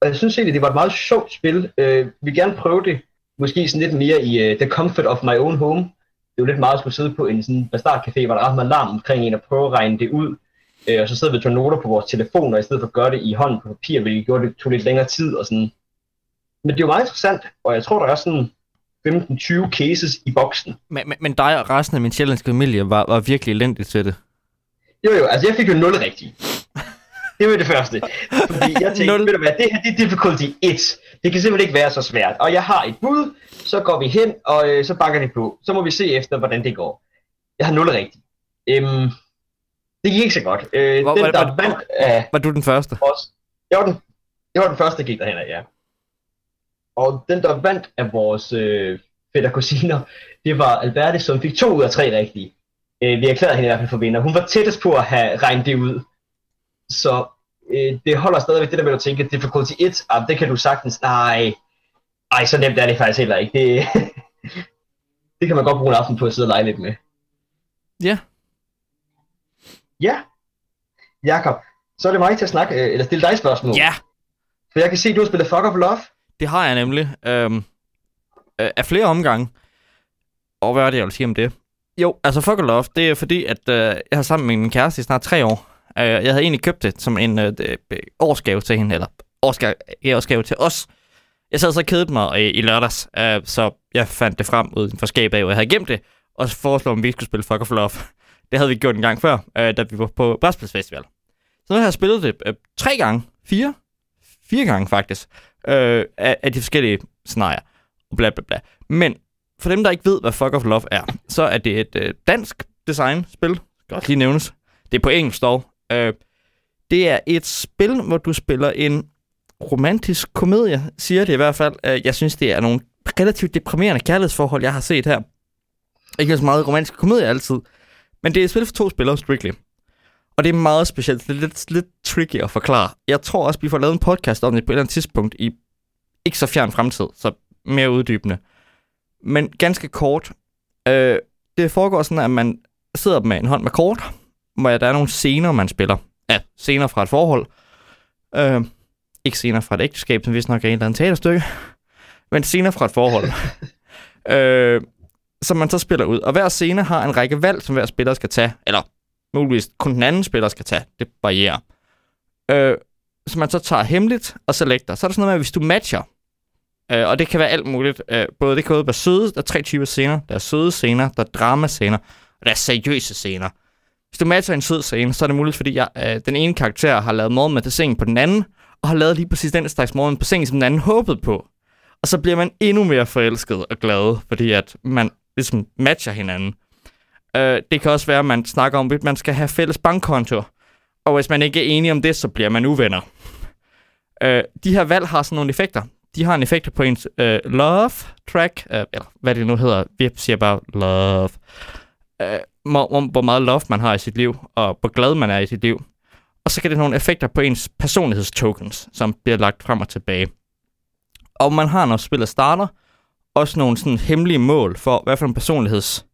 Og jeg synes egentlig, det var et meget sjovt spil. Øh, vi vil gerne prøve det, måske sådan lidt mere i uh, the comfort of my own home. Det er jo lidt meget at skulle sidde på en sådan bastardcafé, hvor der er ret meget larm omkring en, og prøve at regne det ud. Øh, og så sidder vi og tager noter på vores telefoner, i stedet for at gøre det i hånden på papir, hvilket gjorde det tog lidt længere tid og sådan. Men det er jo meget interessant, og jeg tror, der er sådan 15-20 cases i boksen. Men, men, men dig og resten af min sjællandske familie var, var virkelig elendigt til det. Jo jo, altså jeg fik jo 0 rigtigt. Det var det første. Fordi jeg tænkte, ved du hvad, det her det er difficulty 1. Det kan simpelthen ikke være så svært. Og jeg har et bud, så går vi hen, og øh, så banker det på. Så må vi se efter, hvordan det går. Jeg har 0 rigtigt. Øhm, det gik ikke så godt. Øh, Hvor- den, var- der var- vandt af Var du den første? os... Jeg var den, jeg var den første, der gik derhen af, ja. Og den, der vandt af vores øh, fætter kusiner, det var Alberte, som fik to ud af tre rigtige. Øh, vi erklærede hende i hvert fald for vinder. Hun var tættest på at have regnet det ud. Så øh, det holder stadigvæk det der med at tænke, difficulty 1, ah, det kan du sagtens, nej, ej, så nemt er det faktisk heller ikke. Det, det kan man godt bruge en aften på at sidde og lege lidt med. Ja. Ja, Jakob, så er det mig til at snakke, øh, eller stille dig spørgsmål. Ja, For jeg kan se, at du har spillet Fuck of Love. det har jeg nemlig. Øhm, øh, af flere omgange. Og hvad er det, jeg vil sige om det? Jo, altså Fuck or Love, det er fordi, at øh, jeg har sammen med min kæreste i snart tre år. Øh, jeg havde egentlig købt det som en øh, øh årsgave til hende, eller årsgave, årsgave til os. Jeg sad så og kedede mig i, i lørdags, øh, så jeg fandt det frem uden for skabet af, og jeg havde gemt det, og så foreslog, om vi skulle spille Fuck of Love. Det havde vi gjort en gang før, øh, da vi var på Brætspils Festival. Så nu har jeg spillet det øh, tre gange, fire, fire gange faktisk, øh, af, af de forskellige scenarier, og bla bla bla. Men for dem, der ikke ved, hvad Fuck of Love er, så er det et øh, dansk designspil, godt også lige nævnes. Det er på engelsk dog. Øh, det er et spil, hvor du spiller en romantisk komedie, siger det i hvert fald. Øh, jeg synes, det er nogle relativt deprimerende kærlighedsforhold, jeg har set her. Ikke så meget romantisk komedie altid, men det er et spil for to spillere, strictly. Og det er meget specielt. Det er lidt, lidt tricky at forklare. Jeg tror også, vi får lavet en podcast om det på et eller andet tidspunkt i ikke så fjern fremtid, så mere uddybende. Men ganske kort. Øh, det foregår sådan, at man sidder med en hånd med kort, hvor der er nogle scener, man spiller. Ja, scener fra et forhold. Øh, ikke scener fra et ægteskab, som vist nok er en eller anden teaterstykke, men scener fra et forhold. øh, som man så spiller ud. Og hver scene har en række valg, som hver spiller skal tage. Eller muligvis kun den anden spiller skal tage. Det varierer. Øh, som man så tager hemmeligt og selekter. Så er der sådan noget med, hvis du matcher, øh, og det kan være alt muligt, øh, både det kan være søde, der er tre typer scener, der er søde scener, der er dramascener, og der er seriøse scener. Hvis du matcher en sød scene, så er det muligt, fordi jeg, øh, den ene karakter har lavet morgen med til sengen på den anden, og har lavet lige præcis den slags morgen på sengen, som den anden håbede på. Og så bliver man endnu mere forelsket og glad, fordi at man ligesom matcher hinanden. Øh, det kan også være, at man snakker om, at man skal have fælles bankkonto. Og hvis man ikke er enige om det, så bliver man uvenner. Øh, de her valg har sådan nogle effekter. De har en effekt på ens øh, love track, øh, eller hvad det nu hedder. Vi siger bare love. Øh, om, hvor, hvor meget love man har i sit liv, og hvor glad man er i sit liv. Og så kan det have nogle effekter på ens personlighedstokens, som bliver lagt frem og tilbage. Og man har, når spillet starter, også nogle sådan hemmelige mål for, hvad for en personligheds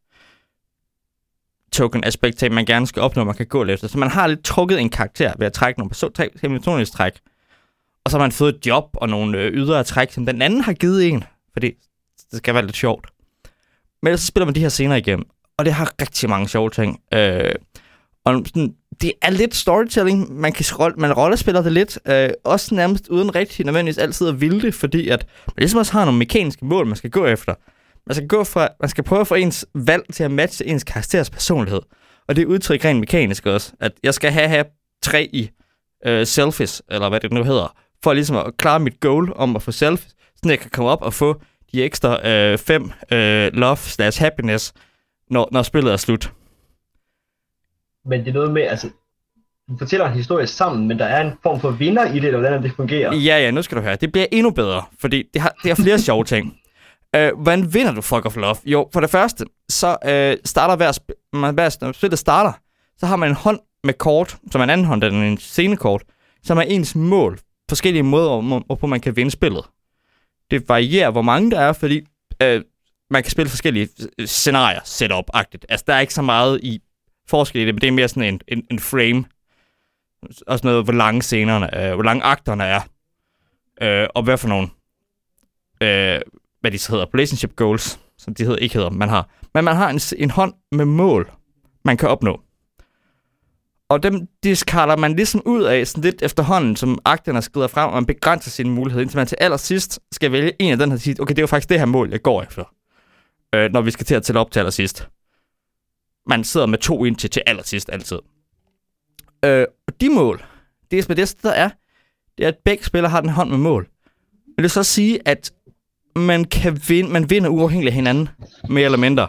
token aspekt man gerne skal opnå, man kan gå efter. Så man har lidt trukket en karakter ved at trække nogle person- træk- hemmelige personlighedstræk. Og så har man fået et job og nogle øh, ydre træk, som den anden har givet en. Fordi det skal være lidt sjovt. Men ellers så spiller man de her scener igennem og det har rigtig mange sjove ting. Øh, og sådan, det er lidt storytelling. Man kan scroll, man rollespiller det lidt. Øh, også nærmest uden rigtig nødvendigvis altid at ville det, fordi at man ligesom også har nogle mekaniske mål, man skal gå efter. Man skal, gå fra, man skal prøve at få ens valg til at matche ens karakters personlighed. Og det udtryk rent mekanisk også, at jeg skal have, have tre i øh, selfies, eller hvad det nu hedder, for ligesom at klare mit goal om at få selfies, så jeg kan komme op og få de ekstra øh, fem øh, love slash happiness, når, når spillet er slut. Men det er noget med, altså, du fortæller en historie sammen, men der er en form for vinder i det, eller hvordan det fungerer. Ja, ja, nu skal du høre. Det bliver endnu bedre, fordi det har, det har flere sjove ting. Øh, hvordan vinder du Fuck of Love? Jo, for det første, så øh, starter hver, sp- man, hver når spillet starter, så har man en hånd med kort, som er en anden hånd, den en scenekort, som er ens mål. Forskellige måder, hvorpå man kan vinde spillet. Det varierer, hvor mange der er, fordi øh, man kan spille forskellige øh, scenarier setup-agtigt. Altså, der er ikke så meget i forskel i det, men det er mere sådan en, en, en frame. Også noget, hvor lange scenerne, øh, hvor lange akterne er. Øh, og hvad for nogle, øh, hvad de så hedder, relationship goals, som de hedder, ikke hedder, man har. Men man har en, en hånd med mål, man kan opnå. Og dem diskarter man ligesom ud af sådan lidt efterhånden, som akterne skrider frem, og man begrænser sine muligheder, indtil man til allersidst skal vælge en af den her sige, okay, det er jo faktisk det her mål, jeg går efter, øh, når vi skal til at tælle op til allersidst. Man sidder med to ind til, til allersidst altid. Øh, og de mål, det er det, der er, det er, at begge spillere har den hånd med mål. Men det så sige, at man kan vinde, man vinder uafhængigt af hinanden, mere eller mindre.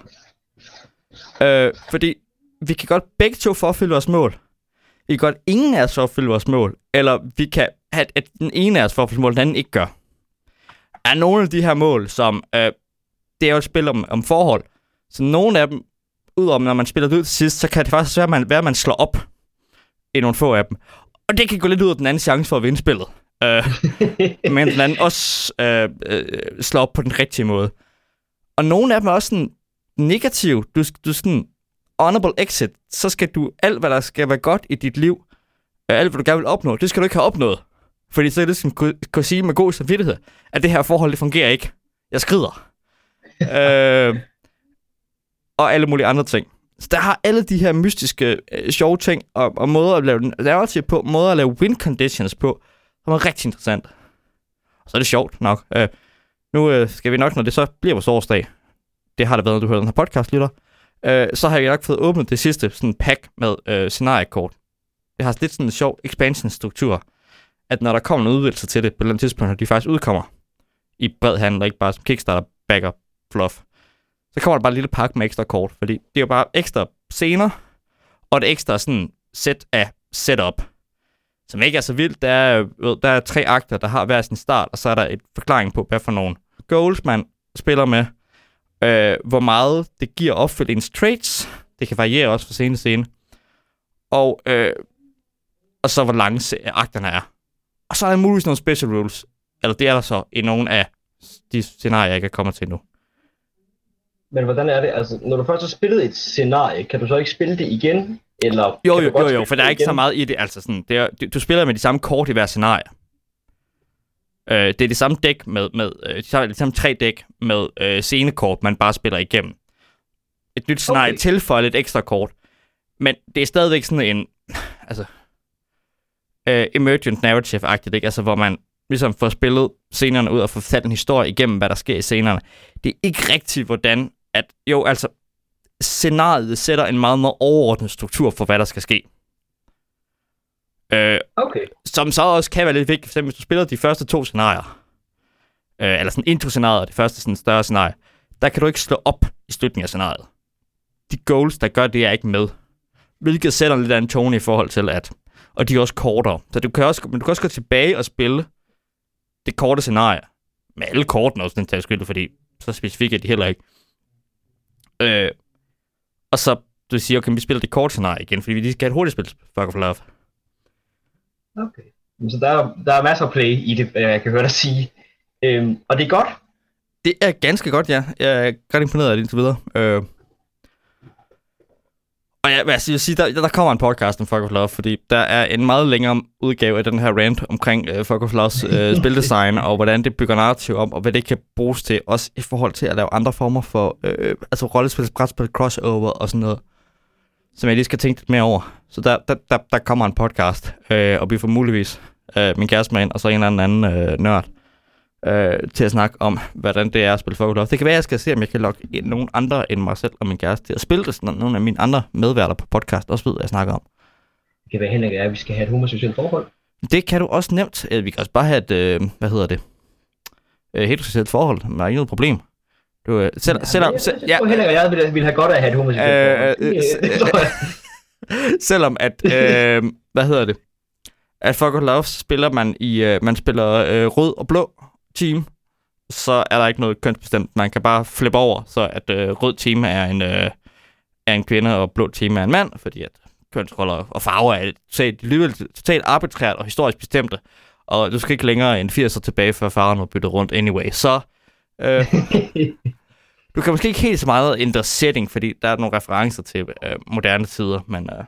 Øh, fordi vi kan godt begge to forfylde vores mål. Vi kan godt ingen af os forfylde vores mål. Eller vi kan have, at den ene af os forfylde mål, den anden ikke gør. Er nogle af de her mål, som øh, det er jo et spil om, om forhold. Så nogle af dem, udover når man spiller det ud til sidst, så kan det faktisk være, at man, være, at man slår op i nogle få af dem. Og det kan gå lidt ud af den anden chance for at vinde spillet. Øh, men den anden også øh, øh, slår op på den rigtige måde. Og nogle af dem er også sådan negativ. Du, du sådan honorable exit, så skal du alt, hvad der skal være godt i dit liv, øh, alt, hvad du gerne vil opnå, det skal du ikke have opnået. Fordi så er det sådan, kunne, kunne sige med god samvittighed, at det her forhold, det fungerer ikke. Jeg skrider øh, og alle mulige andre ting. Så der har alle de her mystiske, øh, sjove ting og, og måder at lave narrative på, måder at lave win conditions på, som er rigtig interessant. Og så er det sjovt nok. Øh, nu øh, skal vi nok, når det så bliver vores årsdag, det har det været, når du hører den her podcast, lytter, øh, så har jeg nok fået åbnet det sidste sådan pack med øh, scenariekort. Det har lidt sådan en sjov expansion-struktur, at når der kommer en udvidelse til det på et eller andet tidspunkt, når de faktisk udkommer i bred handel, og ikke bare som Kickstarter backer fluff, så kommer der bare en lille pakke med ekstra kort, fordi det er jo bare ekstra scener, og et ekstra sådan sæt af setup, som ikke er så vildt. Der er, der er tre akter, der har hver sin start, og så er der et forklaring på, hvad for nogle goals man spiller med, øh, hvor meget det giver opfyldt ens traits. Det kan variere også fra scene til scene. Og, øh, og så hvor lange akterne er. Og så er der muligvis nogle special rules. Eller det er der så i nogle af de scenarier, jeg ikke er kommet til nu. Men hvordan er det? Altså, når du først har spillet et scenarie, kan du så ikke spille det igen? Eller jo, jo, jo, jo, for der er ikke igen? så meget i det. Altså sådan, det er, du spiller med de samme kort i hver scenarie. Øh, det er det samme dæk med, med øh, de samme, de samme tre dæk med øh, scenekort, man bare spiller igennem. Et nyt scenarie okay. tilføjer lidt ekstra kort. Men det er stadigvæk sådan en, altså, øh, emergent narrative-agtigt, ikke? Altså, hvor man ligesom får spillet scenerne ud og får fortalt en historie igennem, hvad der sker i scenerne. Det er ikke rigtigt, hvordan at, jo, altså, scenariet sætter en meget, meget overordnet struktur for, hvad der skal ske. Øh, okay. Som så også kan være lidt vigtigt, for hvis du spiller de første to scenarier, øh, eller sådan intro-scenariet, det første sådan større scenarie, der kan du ikke slå op i slutningen af scenariet. De goals, der gør det, er ikke med. Hvilket sætter lidt af en tone i forhold til, at... Og de er også kortere. Så du kan også, men du kan også gå tilbage og spille det korte scenarie. Med alle kortene også, den tager skyld, fordi så specifikt er de heller ikke. Øh, og så du siger, okay, vi spiller det korte scenarie igen, fordi vi lige skal have et hurtigt spil, Fuck of Love. Okay. Så der er, der er masser af play i det, jeg kan høre dig sige. Øhm, og det er godt? Det er ganske godt, ja. Jeg er godt imponeret af det indtil videre. Øh. Og ja, hvad jeg vil sige, der, der kommer en podcast om Fuck of Love, fordi der er en meget længere udgave af den her rant omkring uh, Fuck of Love's uh, spildesign, og hvordan det bygger narrativ om, og hvad det kan bruges til, også i forhold til at lave andre former for, uh, altså rollespil, brætspil, crossover og sådan noget, som jeg lige skal tænke lidt mere over. Så der, der, der, der kommer en podcast, uh, og vi får muligvis uh, min kæreste med ind, og så en eller anden uh, nørd, øh, til at snakke om, hvordan det er at spille Fuck Love. Det kan være, at jeg skal se, om jeg kan logge ind nogen andre end mig selv og min kæreste til at spille det, sådan nogle af mine andre medværter på podcast også ved, hvad jeg snakker om. Det kan være Henrik, at vi skal have et homoseksuelt forhold. Det kan du også nemt. Øh, Vi kan også bare have et, øh, hvad hedder det, øh, heteroseksuelt forhold. Der er ikke noget problem. Du, øh, selv, ja, selvom, jeg, selv, jeg, tror, Henrik og jeg ville, have godt af at have et homoseksuelt Øh, forhold. øh, øh, selvom at, øh, hvad hedder det, at Fuck Love spiller man i, øh, man spiller øh, rød og blå team, så er der ikke noget kønsbestemt. Man kan bare flippe over, så at øh, rød team er en, øh, er en kvinde, og blå team er en mand, fordi at kønsroller og farver er totalt, totalt arbitrært og historisk bestemte. Og du skal ikke længere end 80 år tilbage, før farven var byttet rundt anyway. Så øh, du kan måske ikke helt så meget ændre setting, fordi der er nogle referencer til øh, moderne tider, men øh,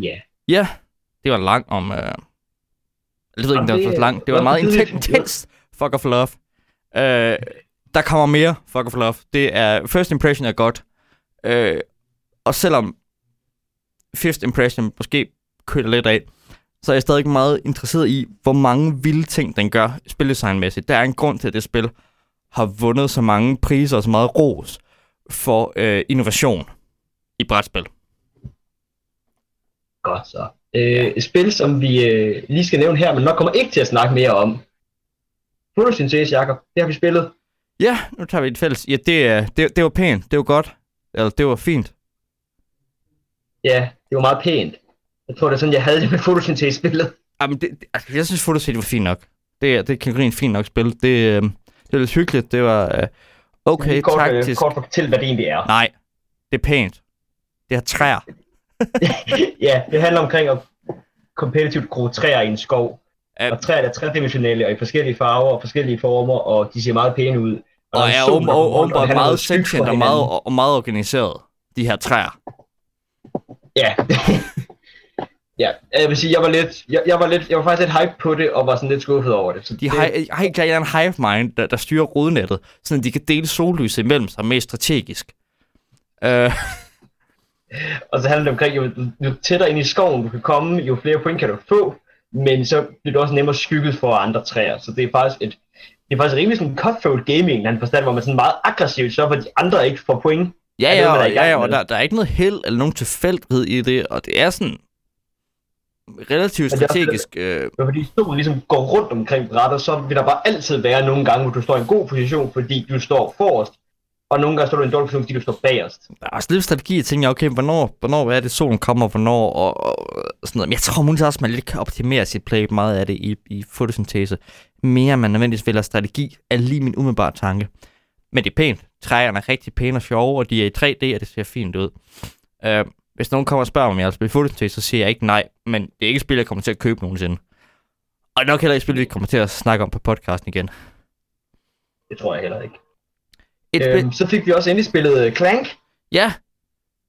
Ja. ja, det var lang om... Øh, jeg ved ikke, om det var for langt. Det var en meget intens, intens fuck of love. Øh, der kommer mere fuck of love. Det er... First impression er godt. Øh, og selvom first impression måske køler lidt af, så er jeg stadig meget interesseret i, hvor mange vilde ting den gør spildesignmæssigt. Der er en grund til, at det spil har vundet så mange priser og så meget ros for øh, innovation i brætspil. Godt så. Øh, et spil, som vi øh, lige skal nævne her, men nok kommer ikke til at snakke mere om. Fotosyntese, Jacob. Det har vi spillet. Ja, nu tager vi et fælles. Ja, det, det, det var pænt. Det var godt. Eller det var fint. Ja, det var meget pænt. Jeg tror, det er sådan, jeg havde det med fotosyntese-spillet. Jamen, det, det, altså, jeg synes, Photosity var fint nok. Det, er- det er kategorien fint nok spil. Det, øh, det var lidt hyggeligt. Det var øh, okay, Lige kort, øh, taktisk. kort fortælle, hvad det egentlig er. Nej, det er pænt. Det har træer. ja, det handler omkring at kompetitivt gro træer i en skov. Øh, Og træer er tredimensionelle og i forskellige farver og forskellige former, og de ser meget pæne ud. og en er åbenbart og meget sentient og meget, og meget organiseret. De her træer. Ja. ja, jeg vil sige, jeg var lidt, jeg, jeg var lidt, jeg var faktisk lidt hype på det, og var sådan lidt skuffet over det. Så De det, har, har helt klart en hive mind, der, der styrer rodnettet, så de kan dele sollys imellem sig mest strategisk. Øh, Og så handler det omkring, jo, jo tættere ind i skoven du kan komme, jo flere point kan du få, men så bliver du også nemmere skygget for andre træer. Så det er faktisk et, det er faktisk rimelig sådan cutthroat gaming, i en anden forstand, hvor man sådan meget aggressivt sørger for, at de andre ikke får point. ja, det ja, og, ja, ja, og der, der er ikke noget held eller nogen tilfældighed i det, og det er sådan relativt Men det er også- strategisk. Øh, Men fordi solen ligesom går rundt omkring brættet, så vil der bare altid være nogle gange, hvor du står i en god position, fordi du står forrest, og nogle gange står du i en dårlig position, fordi du står bagerst. er også lidt strategi, jeg tænker, okay, hvornår, hvornår er det, solen kommer, hvornår, og, og sådan noget. Men jeg tror muligvis også, man lidt kan optimere sit play meget af det i, i fotosyntese. Mere man nødvendigvis vælger strategi, er lige min umiddelbare tanke. Men det er pænt. Træerne er rigtig pæne og sjove, og de er i 3D, og det ser fint ud. Uh, hvis nogen kommer og spørger mig, om jeg vil spille fotosyntese, så siger jeg ikke nej, men det er ikke et spil, jeg kommer til at købe nogensinde. Og nok heller ikke et spil, vi kommer til at snakke om på podcasten igen. Det tror jeg heller ikke. Et spil, Øhm, så fik vi også endelig spillet øh, Clank. Ja,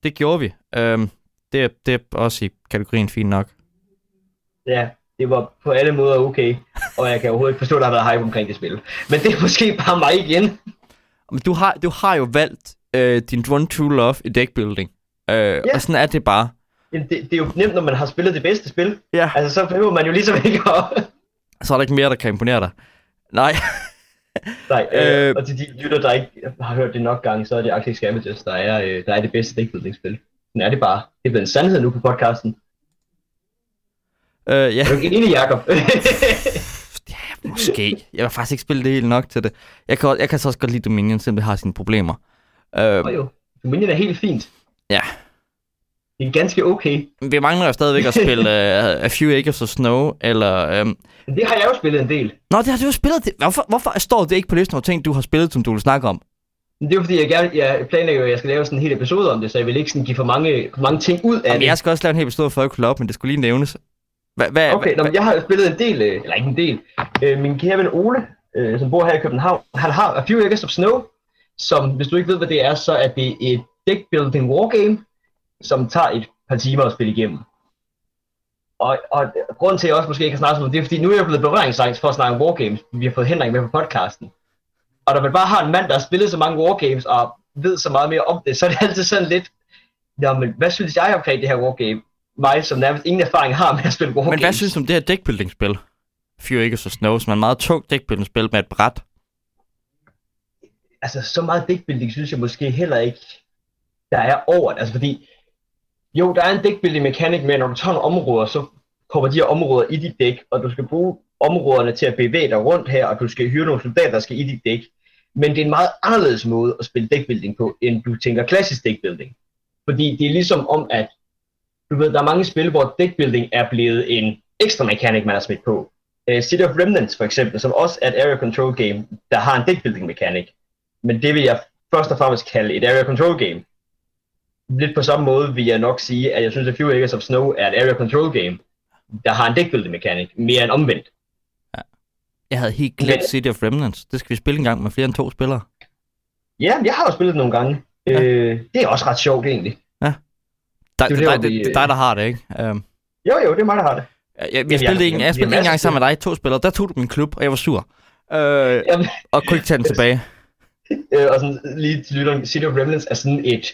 det gjorde vi. Øhm, det, er, det er også i kategorien fint nok. Ja, det var på alle måder okay, og jeg kan overhovedet ikke forstå, at der har været hype omkring det spil. Men det er måske bare mig igen. Men du har, du har jo valgt øh, din one true love i deckbuilding. Øh, ja. Og sådan er det bare. Jamen, Det, det er jo nemt, når man har spillet det bedste spil. Ja. Altså, så behøver man jo ligesom ikke at... Så er der ikke mere, der kan imponere dig. Nej. Nej, øh, Øh. og til de lytter, der ikke har hørt det nok gange, så er det Arctic Scavengers, der er, øh, der er det bedste dækbuildningsspil. Sådan er det bare. Det er blevet en sandhed nu på podcasten. øh, ja, Er du ikke enig, Jacob? måske. Jeg har faktisk ikke spillet det helt nok til det. Jeg kan, jeg kan så også godt lide Dominion, selvom det har sine problemer. Øh, oh, jo. Dominion er helt fint. Ja. Det er ganske okay. vi mangler jo stadigvæk at spille uh, A Few Acres of Snow, eller... Um... Det har jeg jo spillet en del. Nå, det har du jo spillet. Hvorfor, hvorfor står det ikke på listen over ting, du har spillet, som du vil snakke om? Det er jo fordi, jeg, gerne, jeg planlægger jo, at jeg skal lave sådan en hel episode om det, så jeg vil ikke sådan give for mange, for mange ting ud af Jamen, det. jeg skal også lave en hel episode for at kunne op, men det skulle lige nævnes. Hva, hva, Okay, hva, nå, jeg har spillet en del, øh, eller ikke en del. Øh, min kære ven Ole, øh, som bor her i København, han har A Few Acres of Snow, som, hvis du ikke ved, hvad det er, så er det et deck building wargame, som tager et par timer at spille igennem. Og, og grunden til, at jeg også måske ikke har snakket om det, er, fordi nu er jeg blevet berøringsangst for at snakke om wargames. Vi har fået Henrik med på podcasten. Og når man bare har en mand, der har spillet så mange wargames og ved så meget mere om det, så er det altid sådan lidt, Nå, men hvad synes jeg omkring det her wargame? Mig, som nærmest ingen erfaring har med at spille wargames. Men hvad synes du om det her deckbuilding-spil? Few Acres of Snow, som er en meget tung deckbuilding-spil med et bræt. Altså, så meget deckbuilding synes jeg måske heller ikke, der er over det. Altså, fordi, jo, der er en dækbuilding mekanik men når du tager nogle områder, så kommer de her områder i dit dæk, og du skal bruge områderne til at bevæge dig rundt her, og du skal hyre nogle soldater, der skal i dit dæk. Men det er en meget anderledes måde at spille dækbuilding på, end du tænker klassisk dækbuilding. Fordi det er ligesom om, at du ved, der er mange spil, hvor deckbuilding er blevet en ekstra mekanik, man har smidt på. Uh, City of Remnants for eksempel, som også er et area control game, der har en deckbuilding mekanik. Men det vil jeg først og fremmest kalde et area control game. Lidt på samme måde vil jeg nok sige, at jeg synes, at Few Acres of Snow er et area control game, der har en deckbuilding mekanik, mere end omvendt. Jeg havde helt glemt Men- City of Remnants. Det skal vi spille en gang med flere end to spillere. Ja, jeg har jo spillet det nogle gange. Ja. Øh, det er også ret sjovt egentlig. Der, Det er der, det, vi, det, er dig, der har det, ikke? Um, Jo, jo, det er mig, der har det. jeg, jeg, jeg jeg- spillede en, jeg jeg- spillede jeg- en gang sammen med dig, to spillere. Der tog du min klub, og jeg var sur. Øh, Jamen, og kunne ikke tage den tilbage. øh, og sådan lige til lytteren, City of Remnants er sådan et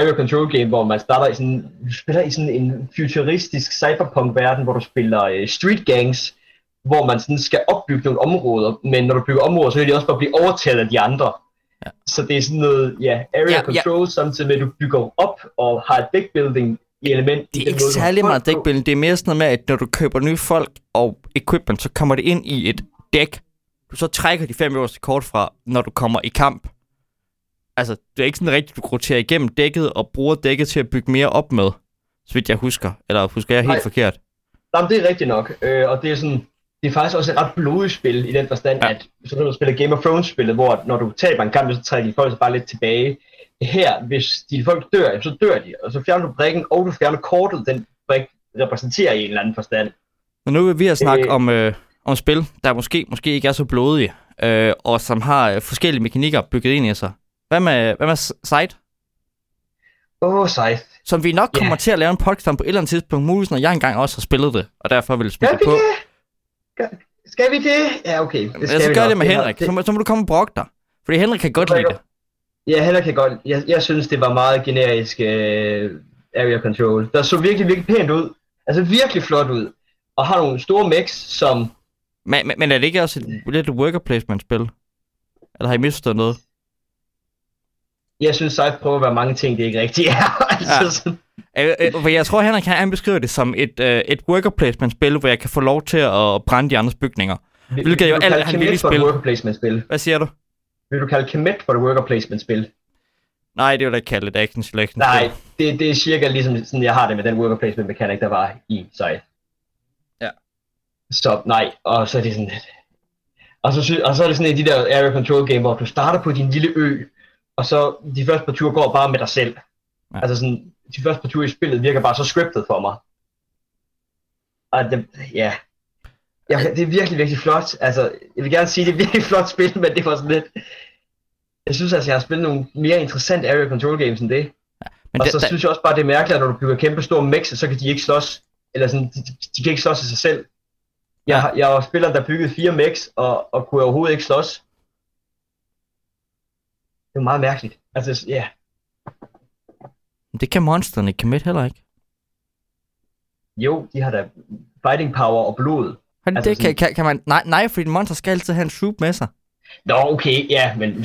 area control game, hvor man starter i sådan, spiller i sådan en futuristisk cyberpunk-verden, hvor du spiller øh, street gangs, hvor man sådan skal opbygge nogle områder, men når du bygger områder, så kan de også bare blive overtaget af de andre. Ja. Så det er sådan noget, ja, area Ja, ja, control, samtidig med at du bygger op og har et deckbuilding element. Det er ikke særlig meget deckbuilding. Det er mere sådan noget med, at når du køber nye folk og equipment, så kommer det ind i et dæk. Du så trækker de fem øverste kort fra, når du kommer i kamp. Altså, det er ikke sådan rigtigt, du roterer igennem dækket og bruger dækket til at bygge mere op med. Så vidt jeg husker. Eller husker jeg helt Nej. forkert? Jamen, det er rigtigt nok, øh, og det er sådan, det er faktisk også et ret blodigt spil i den forstand, Ja. at så når du spiller Game of Thrones-spillet, hvor når du taber en kamp, så trækker de folk sig bare lidt tilbage. Her, hvis de folk dør, så dør de, og så fjerner du brikken, og du fjerner kortet, den brik repræsenterer i en eller anden forstand. Men nu vil vi have snakke Øh. om, øh, om spil, der måske, måske ikke er så blodige, øh, og som har øh, forskellige mekanikker bygget ind i sig. Hvad med, hvad med Sight? Åh, oh, sejt. Som vi nok Ja. kommer til at lave en podcast om på et eller andet tidspunkt, muligvis når jeg engang også har spillet det, og derfor vil det vi på. det? Skal- vi det? Ja, okay. Det skal så vi gør nok. det med Henrik, så, må, så må du komme og brokke dig. Fordi Henrik kan godt Det lide det. Ja, Henrik kan godt. Jeg, jeg synes, det var meget generisk uh, area control. Der så virkelig, virkelig pænt ud. Altså virkelig flot ud. Og har nogle store mechs, som Men, men, men er det ikke også et lidt worker placement spil? Eller har I misforstået noget? Jeg synes, Scythe prøver at være mange ting, det ikke rigtigt er. altså, Ja. sådan, Øh, øh, for jeg tror, Henrik han, beskriver det som et, øh, et worker placement spil, hvor jeg kan få lov til at brænde de andres bygninger. Hvilket jo vil du alt, kalde han vil spil. worker placement spil. Hvad siger du? Vil du kalde Kemet for et worker placement spil? Nej, det vil jeg ikke kalde et action selection Nej, det, det er cirka ligesom sådan, jeg har det med den worker placement mechanic, der var i Scythe. Ja. Så nej, og så er det sådan. Og så, og så er det sådan en af de der area control game, hvor du starter på din lille ø, og så de første par ture går bare med dig selv. Ja. Ja. Altså sådan, de første par ture i spillet virker bare så scriptet for mig. Og det, ja, ja, det er virkelig, virkelig flot. Altså, jeg vil gerne sige, det er virkelig flot spil, men det var sådan lidt... Jeg synes altså, jeg har spillet nogle mere interessante area control games end det. Men og det, så der, synes jeg også bare, det er mærkeligt, at når du bygger kæmpe store mechs, så kan de ikke slås. Eller sådan, de, de, kan ikke slås af sig selv. Jeg, har- jeg var spiller, der byggede fire mechs, og, og kunne overhovedet ikke slås. Det er meget mærkeligt. Altså, ja. det kan monsterne ikke commit heller ikke. Jo, de har da fighting power og blod. Har de Altså det, kan, sådan- kan, kan man, nej, nej, fordi monster skal altid have en troop med sig. Nå, okay, ja, men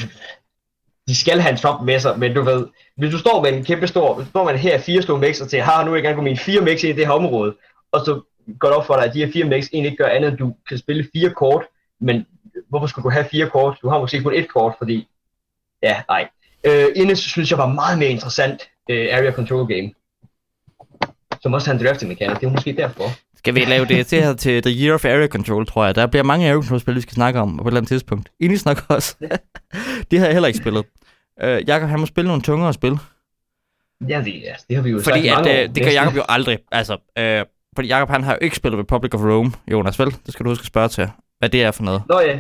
de skal have en trump med sig, men du ved, hvis du står med en kæmpe stor, står en her fire store mechs, og til, har nu gerne gå mine fire ind i det her område, og så går det op for dig, at de her fire mechs egentlig ikke gør andet, end du kan spille fire kort, men hvorfor skulle du have fire kort? Du har måske kun et kort, fordi, ja, nej. Øh, Ines synes jeg var meget mere interessant øh, area control game, som også har en drafting mechanic, det er måske derfor. Skal vi lave det til her til The Year of Area Control, tror jeg. Der bliver mange Area Control-spil, vi skal snakke om på et eller andet tidspunkt. Inis nok også. det har jeg heller ikke spillet. Uh, Jakob, han må spille nogle tungere spil. Ja, det, ja, det har vi jo Fordi sagt i at, øh, det gør Jakob jo aldrig. Altså, øh, fordi Jakob han har jo ikke spillet Republic of Rome, Jonas, vel? Det skal du huske at spørge til. Hvad det er for noget. Nå ja.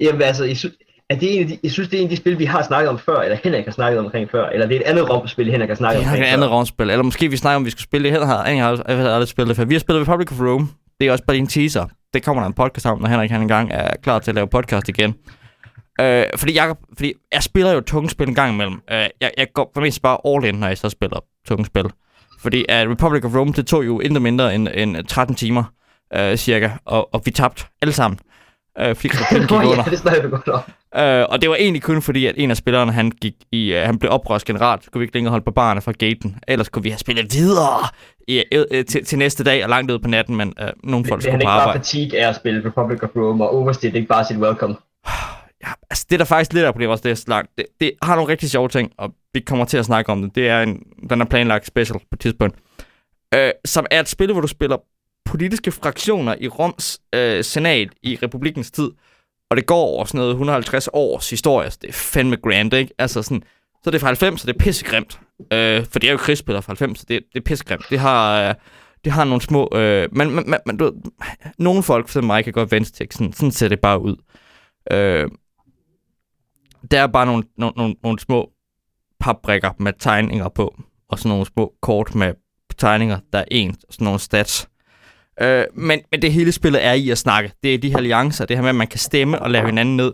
Jamen altså, synes, er det en af de, jeg synes, det er en af de spil, vi har snakket om før, eller Henrik har snakket omkring før, eller det er et andet romspil, Henrik har snakket Det omkring er et andet romspil. Eller måske vi snakker om, vi skulle spille det. Henrik har, Henrik har, jeg har aldrig spillet det før. Vi har spillet Republic of Rome. Det er også bare en teaser. Det kommer der en podcast om, når Henrik han engang er klar til at lave podcast igen. Øh, fordi, jeg, fordi jeg spiller jo tunge spil en gang imellem. Øh, jeg, jeg går for mest bare all in, når jeg så spiller tunge spil. Fordi uh, Republic of Rome, det tog jo intet mindre end, end 13 timer, uh, cirka. Og, og vi tabte alle sammen. Uh, fordi Krabben gik under. ja, det snakker vi godt om. Øh, og det var egentlig kun fordi, at en af spillerne, han, gik i, uh, han blev oprørsgeneral. Så kunne vi ikke længere holde på barne fra gaten. Ellers kunne vi have spillet videre i, uh, til, til, næste dag og langt ud på natten, men uh, nogle folk Det er han skulle på ikke bare arbejde. fatigue af at spille Republic of Rome, og Overstay, det er ikke bare sit welcome. Ja, altså det der faktisk lidt er problemet også, det er så langt. Det, det har nogle rigtig sjove ting, og vi kommer til at snakke om det. Det er en, den er planlagt special på et tidspunkt. Øh, som er et spil, hvor du spiller politiske fraktioner i Roms øh, senat i republikens tid. Og det går over sådan noget 150 års historie, så det er fandme grand, ikke? Altså sådan, så er det fra 90, så det er pissegrimt. Øh, for det er jo krigsspillere fra 90, så det, det er pissegrimt. Det har, øh, det har nogle små... Øh, men, men, men, du, ved, nogle folk, for mig, kan godt vente til, sådan, sådan ser det bare ud. Øh, der er bare nogle, nogle, nogle, nogle små papbrikker med tegninger på, og sådan nogle små kort med tegninger, der er en, og sådan nogle stats. Øh, men, men det hele spillet er i at snakke. Det er de her alliancer, det her med, at man kan stemme og lave hinanden ned.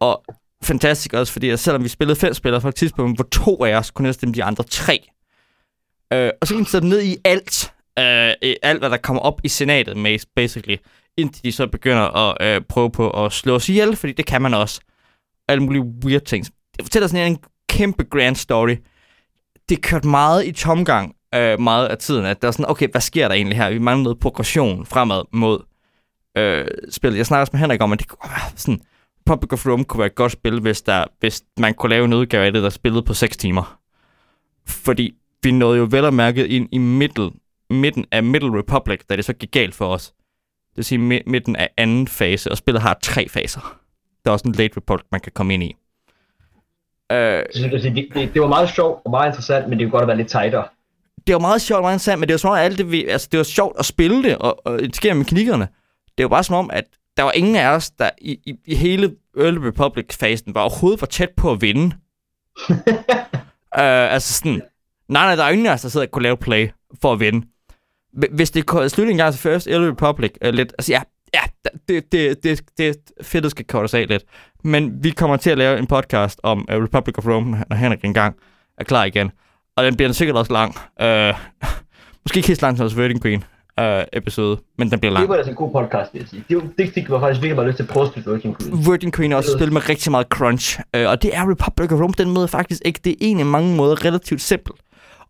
Og fantastisk også, fordi at selvom vi spillede fem spillere på et tidspunkt, hvor to af os kunne stemme de andre tre. Øh, og så kan vi sætte ned i alt, øh, i alt hvad der kommer op i senatet, med, basically, indtil de så begynder at øh, prøve på at slå os ihjel, fordi det kan man også. Alle mulige weird ting. Det fortæller sådan en kæmpe grand story. Det kørt meget i tomgang øh, meget af tiden, at der er sådan, okay, hvad sker der egentlig her? Vi mangler noget progression fremad mod øh, spillet. Jeg snakker også med Henrik om, at det kunne være sådan, Public of Rome kunne være et godt spil, hvis, der, hvis man kunne lave en udgave af det, der spillede på 6 timer. Fordi vi nåede jo vel og mærket ind i middel, midten af Middle Republic, da det så gik galt for os. Det vil sige midten af anden fase, og spillet har tre faser. Der er også en Late Republic, man kan komme ind i. Øh, det, det, det, var meget sjovt og meget interessant, men det kunne godt have været lidt tightere det var meget sjovt meget interessant, men det var som om, at alt det, vi, altså, det var sjovt at spille det, og, og integrere mekanikkerne. Det var bare som om, at der var ingen af os, der i, i, i hele Early Republic-fasen var overhovedet var tæt på at vinde. uh, altså sådan, nej, nej, der er ingen af os, der sidder og kunne lave play for at vinde. Hv- Hvis det kunne slutte en gang til First Early Republic, uh, lidt, altså ja, ja, det, det, det, det fedt skal kortes af lidt. Men vi kommer til at lave en podcast om uh, Republic of Rome, når Henrik engang er klar igen. Og den bliver sikkert også lang. Uh, måske ikke helt lang som Virgin Queen uh, episode, men den bliver lang. Det var altså en god podcast, vil jeg sige. Det, det fik mig faktisk virkelig meget lyst til at prøve at spille Virgin Queen. Virgin Queen er også et spil med rigtig meget crunch. Øh, og det er Republic of Rome den måde faktisk ikke. Det er egentlig mange måder relativt simpelt.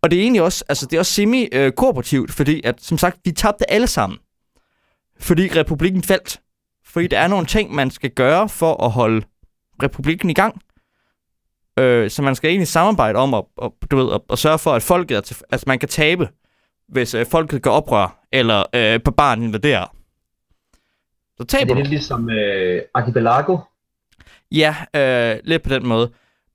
Og det er egentlig også, altså det er også semi-kooperativt, fordi at, som sagt, vi tabte alle sammen. Fordi republikken faldt. Fordi der er nogle ting, man skal gøre for at holde republikken i gang. Øh, så man skal egentlig samarbejde om at, at, du ved, at, at sørge for, at folket er til, altså man kan tabe, hvis øh, folket gør oprør, eller øh, barbaren invaderer. Så Er taber det du. lidt ligesom øh, Archipelago? Ja, øh, lidt på den måde.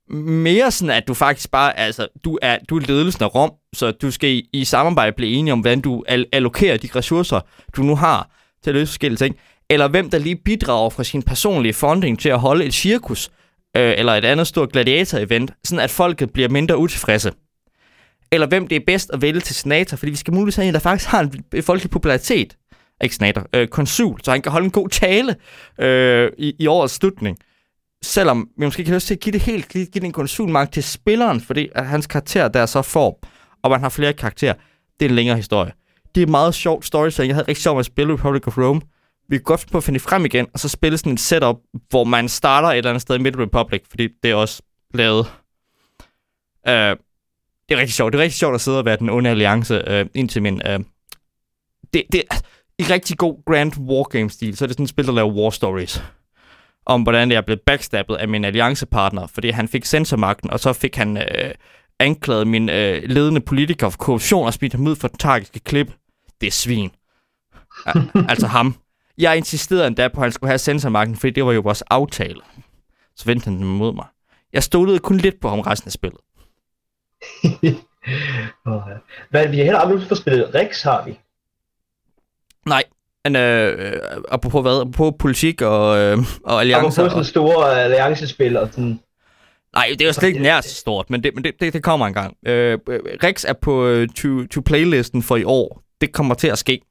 Mere sådan, at du faktisk bare, altså, du er, du er ledelsen af Rom, så du skal i, i samarbejde blive enige om, hvordan du al- allokerer de ressourcer, du nu har til at løse forskellige ting. Eller hvem der lige bidrager fra sin personlige funding til at holde et cirkus, øh, eller et andet stort gladiator-event, sådan at folket bliver mindre utilfredse. Eller hvem det er bedst at vælge til senator, fordi vi skal muligvis have en, der faktisk har en folkelig popularitet. Ikke senator, øh, konsul, så han kan holde en god tale øh, i, i årets slutning selvom vi måske kan lyst til at give det helt, give den konsulmagt til spilleren, fordi at hans karakter der så får, og man har flere karakterer, det er en længere historie. Det er en meget sjovt storytelling. Jeg havde rigtig sjovt med at spille Republic of Rome. Vi kan godt på at finde frem igen, og så spille sådan et setup, hvor man starter et eller andet sted i Middle Republic, fordi det er også lavet. Uh, det er rigtig sjovt. Det er rigtig sjovt at sidde og være den onde alliance uh, indtil min... Uh, det, det, i rigtig god Grand Wargame-stil, så er det sådan et spil, der laver war stories om, hvordan jeg blev backstabbet af min alliancepartner, fordi han fik sensormagten, og så fik han øh, anklaget min øh, ledende politiker for korruption og smidt ham ud for den tragiske klip. Det er svin. Al- altså ham. Jeg insisterede endda på, at han skulle have sensormagten, fordi det var jo vores aftale. Så vendte han den mod mig. Jeg stolede kun lidt på ham resten af spillet. Hvad, vi har heller aldrig for spillet Rex, har vi. Nej, Men øh, øh, apropos hvad? Apropos politik og, øh, og alliancer. På sådan store alliancespil og sådan. Nej, det er jo slet ikke nær så stort, men det, men det, det, det kommer en gang. Øh, Rex er på øh, to, to playlisten for i år. Det kommer til at ske.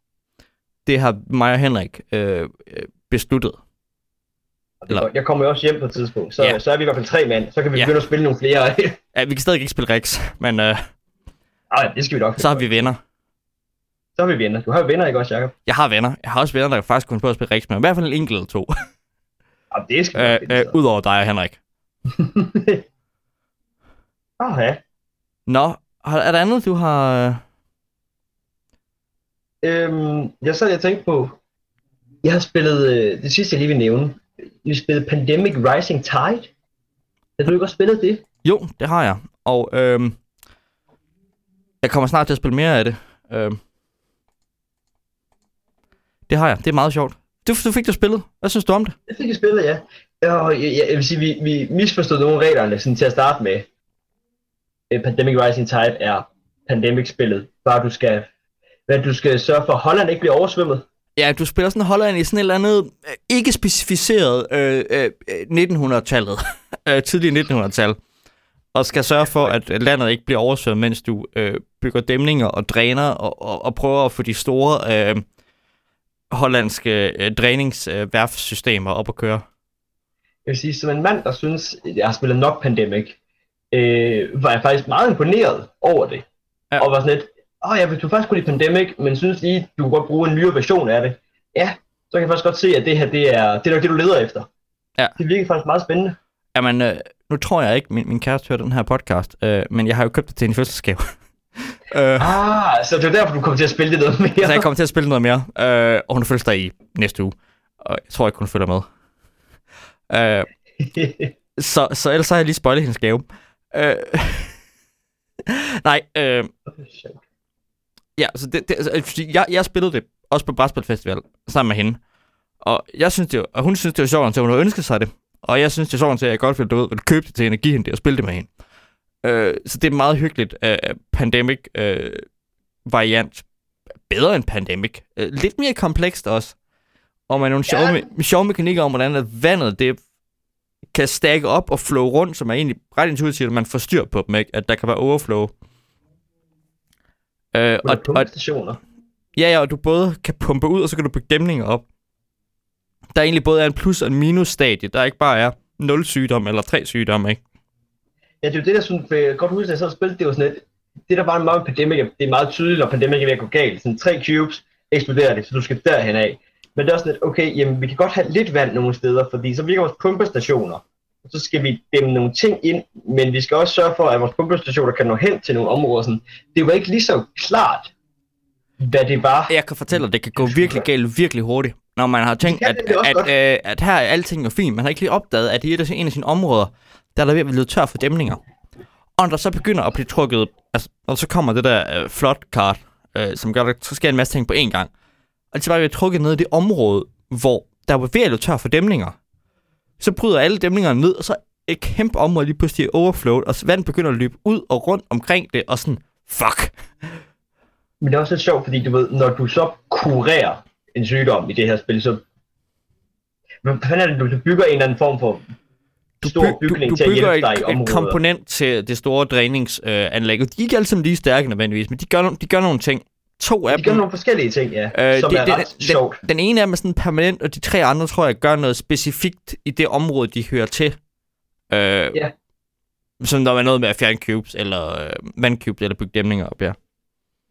Det har mig og Henrik øh, øh besluttet. Eller... Jeg kommer jo også hjem på et tidspunkt, så, ja. så er vi i hvert fald tre mand. Så kan vi ja. begynde at spille nogle flere. ja, vi kan stadig ikke spille Rex, men... Øh, Ej, det skal vi nok. Så har vi venner. Så har vi venner. Du har jo venner, ikke også, Jacob? Jeg har venner. Jeg har også venner, der faktisk kunne på at spille Rex, men i hvert fald en enkelt eller to. Ja, det skal vi øh, øh, Udover dig og Henrik. Åh, ja. Nå, er der andet, du har... Øh? Øhm, jeg sad og tænkte på, jeg har spillet, øh, det sidste jeg lige vil nævne, jeg har spillet Pandemic Rising Tide. Har du ikke også spillet det? Jo, det har jeg. Og øhm, jeg kommer snart til at spille mere af det. Øhm, det har jeg. Det er meget sjovt. Du, du fik det spillet. Hvad synes du om det? Jeg fik det spillet, ja. Og jeg, jeg vil sige, vi, vi misforstod nogle reglerne sådan til at starte med. Øh, Pandemic Rising Tide er Pandemic-spillet. Bare du skal, hvad, du skal sørge for, at Holland ikke bliver oversvømmet. Ja, du spiller sådan Holland i sådan et eller andet øh, ikke specificeret øh, øh, 1900-tallet. øh, tidlig 1900-tal. Og skal sørge for, at landet ikke bliver oversvømmet, mens du øh, bygger dæmninger og dræner og, og, og prøver at få de store øh, hollandske øh, dræningsværfsystemer øh, op at køre. Jeg vil sige, som en mand, der synes, jeg har spillet nok Pandemic, øh, var jeg faktisk meget imponeret over det. Ja. Og var sådan lidt, åh, oh, jeg vil du faktisk kunne lide Pandemic, men synes lige, du kunne godt bruge en nyere version af det. Ja, så kan jeg faktisk godt se, at det her, det er det, er det du leder efter. Ja. Det virker faktisk meget spændende. Jamen, øh, nu tror jeg ikke, min, min kæreste hører den her podcast, øh, men jeg har jo købt det til en fødselsgave. øh, ah, så det er derfor, du kommer til at spille det noget mere. Så jeg kommer til at spille noget mere, øh, og hun fødselsdag i næste uge. Og jeg tror ikke, hun følger med. Øh, så, så ellers så har jeg lige spoilet hendes gave. Øh, nej, øh, ja, så det, det, altså, jeg, jeg spillede det også på Brætspil Festival sammen med hende. Og jeg synes det, og hun synes det var sjovt, så hun har ønsket sig det. Og jeg synes det er sjovt, at jeg godt ville, du ved, købe det til hende give hende det og spille det med hende. Øh, så det er meget hyggeligt. Uh, pandemic uh, variant. Bedre end Pandemic. Uh, lidt mere komplekst også. Og med nogle ja. sjove, me- sjove mekanikker om, hvordan at vandet det kan stakke op og flow rundt, som er egentlig ret intuitivt, at man får styr på dem, ikke? At der kan være overflow. Øh, og, og, stationer. Ja, ja, og du både kan pumpe ud, og så kan du bygge dæmninger op. Der er egentlig både en plus- og en minus-stadie. Der ikke bare er 0 sygdom eller 3 sygdomme, ikke? Ja, det er jo det, der sådan, for jeg godt huske, at jeg så spillet, det var sådan et, det der bare meget med Pandemic, det er meget tydeligt, når Pandemic er ved at gå galt. Sådan tre cubes eksploderer det, så du skal derhen af. Men det er også lidt, okay, jamen vi kan godt have lidt vand nogle steder, fordi så virker vores pumpestationer. Så skal vi dæmme nogle ting ind, men vi skal også sørge for, at vores pumpestationer kan nå hen til nogle områder. Sådan. Det var ikke lige så klart, hvad det var. Jeg kan fortælle dig, det kan gå virkelig galt virkelig hurtigt. Når man har tænkt, at, at, at, øh, at her er alting jo fint. Man har ikke lige opdaget, at i et af sine områder, der er der ved at blive tør for dæmninger. Og når der så begynder at blive trukket, altså, og så kommer det der øh, flot kart, øh, som gør, at der sker en masse ting på én gang. Og det er bare bliver trukket ned i det område, hvor der var ved at tør for dæmninger. Så bryder alle dæmningerne ned, og så et kæmpe område lige pludselig overflowet, og vand begynder at løbe ud og rundt omkring det, og sådan, fuck. Men det er også lidt sjovt, fordi du ved, når du så kurerer en sygdom i det her spil, så hvad fanden er det, du bygger en eller anden form for du, stor bygning du, du, til at hjælpe dig i en komponent til det store dræningsanlæg, øh, de er ikke alle sammen lige stærke nødvendigvis, men de gør, de gør nogle ting. To af de gør nogle forskellige ting, ja, øh, som det, er det, ret den, sjovt. Den, den ene er med sådan permanent, og de tre andre tror jeg gør noget specifikt i det område, de hører til. Øh, ja. Som der er noget med at fjerne cubes, eller øh, vandcubes, eller bygge dæmninger op, ja.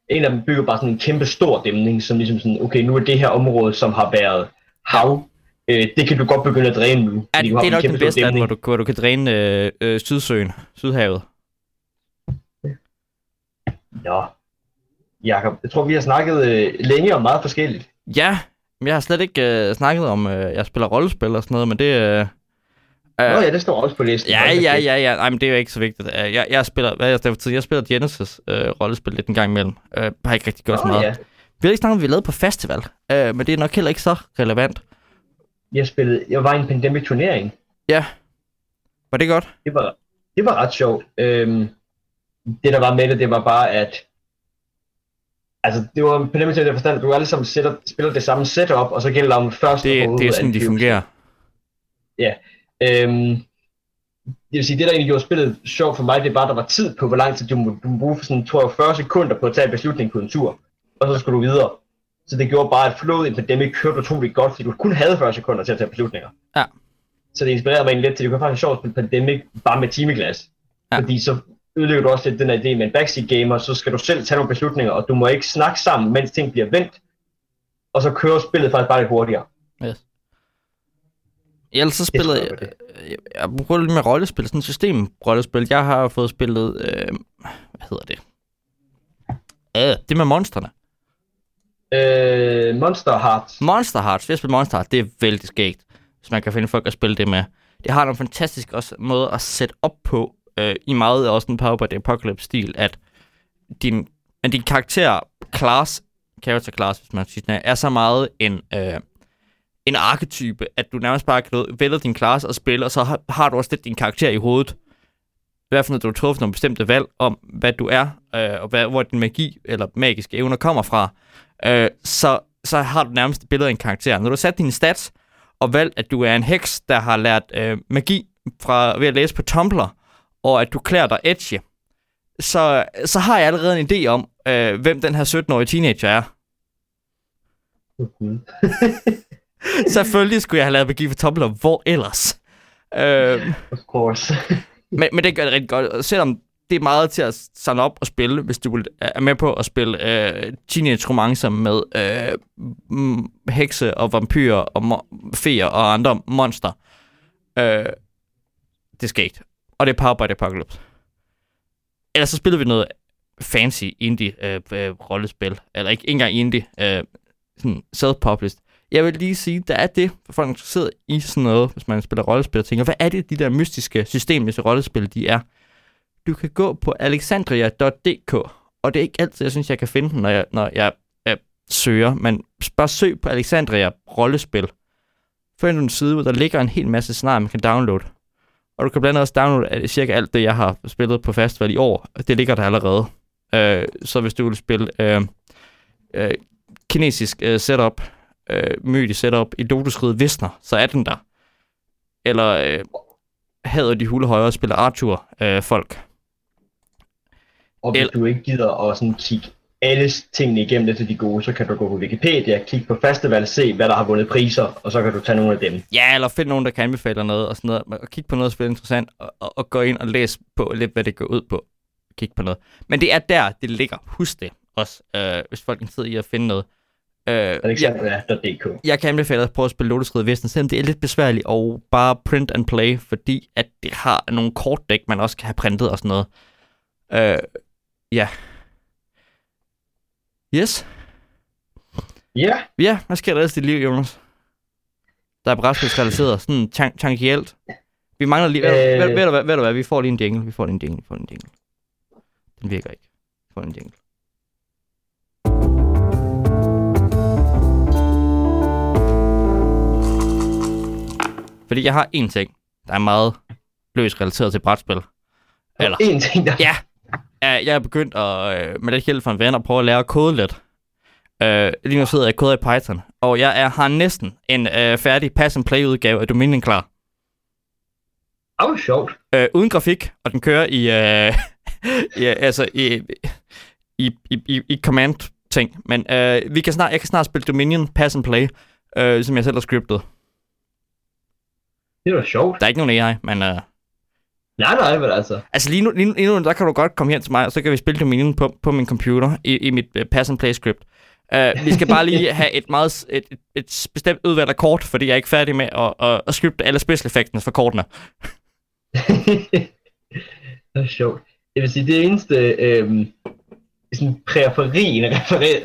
En af dem bygger bare sådan en kæmpe stor dæmning, som ligesom sådan, okay, nu er det her område, som har været hav, øh, det kan du godt begynde at dræne nu. Ja, det er nok den bedste, hvor du, hvor du kan dræne øh, øh, Sydsøen, Sydhavet. Nå, Jakob, jeg tror, vi har snakket øh, længe om meget forskelligt. Ja, jeg har slet ikke øh, snakket om, øh, jeg spiller rollespil og sådan noget, men det... Øh, Nå ja, det står også på listen. Ja, ja, ja, ja. Nej, men det er jo ikke så vigtigt. Øh, jeg, jeg spiller, hvad er det for tid? Jeg spiller Genesis øh, rollespil lidt en gang imellem. Øh, har ikke rigtig gjort Nå, så meget. Ja. Vi har ikke snakket om, vi lavede på festival, øh, men det er nok heller ikke så relevant. Jeg spillede, jeg var i en pandemic turnering. Ja. Var det godt? Det var, det var ret sjovt. Øhm, det der var med det, det var bare, at Altså, det var på den måde, forstand, at du alle sammen sætter, spiller det samme setup, og så gælder om først Det, det er sådan, de fungerer. Ja. Øhm, det vil sige, det der egentlig gjorde spillet sjovt for mig, det var, at der var tid på, hvor lang tid du må, du må bruge for sådan, tror jeg, 40 sekunder på at tage en beslutning på en tur, og så skulle du videre. Så det gjorde bare, at flowet Epidemic kørte utroligt godt, fordi du kun havde 40 sekunder til at tage beslutninger. Ja. Så det inspirerede mig lidt til, at det kunne faktisk sjovt at spille Pandemic bare med timeglas. Ja. Fordi så ødelægger du også lidt den her idé med en backseat gamer, så skal du selv tage nogle beslutninger, og du må ikke snakke sammen, mens ting bliver vendt. Og så kører spillet faktisk bare lidt hurtigere. Yes. Ellers så spillede jeg, jeg, jeg prøver lidt med rollespil, sådan et system-rollespil. Jeg har fået spillet, øh, hvad hedder det? Øh, det med monsterne. Øh, Monster Hearts. Monster Hearts, vi har spillet Monster Hearts, det er vældig skægt, hvis man kan finde folk at spille det med. Det har nogle fantastiske også måde at sætte op på, øh, i meget også en Power by the Apocalypse-stil, at din, at din karakter, class, character class, hvis man siger sådan, er så meget en, øh, en arketype, at du nærmest bare kan vælge din klasse og spille, og så har, har du også lidt din karakter i hovedet. I hvert fald, når du har truffet nogle bestemte valg om, hvad du er, øh, og hvad, hvor din magi eller magiske evner kommer fra, øh, så, så har du nærmest et billede af en karakter. Når du har sat dine stats og valgt, at du er en heks, der har lært øh, magi fra, ved at læse på Tumblr, og at du klæder dig edgy, så, så har jeg allerede en idé om, øh, hvem den her 17-årige teenager er. Mhm. Selvfølgelig skulle jeg have lavet magi for Tumblr, hvor ellers? Øh, Of course. men, men det gør det rigtig godt, selvom det er meget til at samle op og spille, hvis du vil- er med på at spille øh, teenage-romancer med øh, hekse og vampyrer og mo- feer og andre monster. Øh, det er skægt. Og det er Power by the Apocalypse. Ellers så spiller vi noget fancy indie øh, øh, rollespil. Eller ikke, engang indie. Øh, sådan self-published. Jeg vil lige sige, der er det, for folk der er interesseret i sådan noget, hvis man spiller rollespil og tænker, hvad er det, de der mystiske systemiske rollespil, de er? Du kan gå på alexandria.dk, og det er ikke altid, jeg synes, jeg kan finde den, når jeg, når jeg øh, søger, men bare søg på Alexandria rollespil. Find en side, hvor der ligger en hel masse scenarier, man kan downloade. Og du kan blandt andet også downloade cirka alt det, jeg har spillet på festival i år. Det ligger der allerede. Øh, så hvis du vil spille øh, øh, kinesisk øh, setup, øh, mytig setup i Lotusriget Visner, så er den der. Eller øh, hader de hulehøjere spiller Arthur øh, folk. Og hvis El- du ikke gider at sådan kigge alle tingene igennem efter de gode, så kan du gå på Wikipedia, kigge på festival, se hvad der har vundet priser, og så kan du tage nogle af dem. Ja, eller find nogen, der kan anbefale noget, og sådan noget, og kig på noget, der spiller interessant, og, og, og gå ind og læs på lidt, hvad det går ud på. Kig på noget. Men det er der, det ligger. Husk det også, øh, hvis folk er interesseret i at finde noget. Øh, jeg, Alexandria.dk jeg kan anbefale at prøve at spille Lotus Rid Vesten, selvom det er lidt besværligt, og bare print and play, fordi at det har nogle kortdæk, man også kan have printet og sådan noget. Øh, ja. Yes. Ja, Ja, hvad sker der ellers i dit liv, Jonas? Der er brætspilsrelateret, sådan tan- tangielt. Vi mangler lige... Ved, Øh. ved, ved, du hvad, ved du hvad, vi får lige en jingle, vi får lige en jingle, vi får lige en jingle. Den virker ikke. Vi får en jingle. Fordi jeg har en ting, der er meget løst relateret til brætspil. Eller, en ting der... Ja. Jeg er begyndt at, øh, med lidt hjælp fra en ven at prøve at lære at kode lidt. Øh, lige nu sidder jeg og koder i Python, og jeg er, har næsten en øh, færdig pass and play udgave af Dominion klar. Åh, oh, sjovt. Øh, uden grafik, og den kører i, øh, i altså i, i, i, i, i command ting. Men øh, vi kan snart, jeg kan snart spille Dominion pass and play, øh, som jeg selv har scriptet. Det var sjovt. Der er ikke nogen AI, men øh, Nej, nej, men altså. Altså lige nu, lige, nu, lige nu, der kan du godt komme hen til mig, og så kan vi spille Dominion på, på min computer i, i mit uh, pass and play script. Uh, vi skal bare lige have et meget et, et, et bestemt udvalgt af kort, fordi jeg er ikke færdig med at, at, at scripte alle special effects for kortene. det var sjovt. Jeg vil sige, det eneste øhm, sådan præferien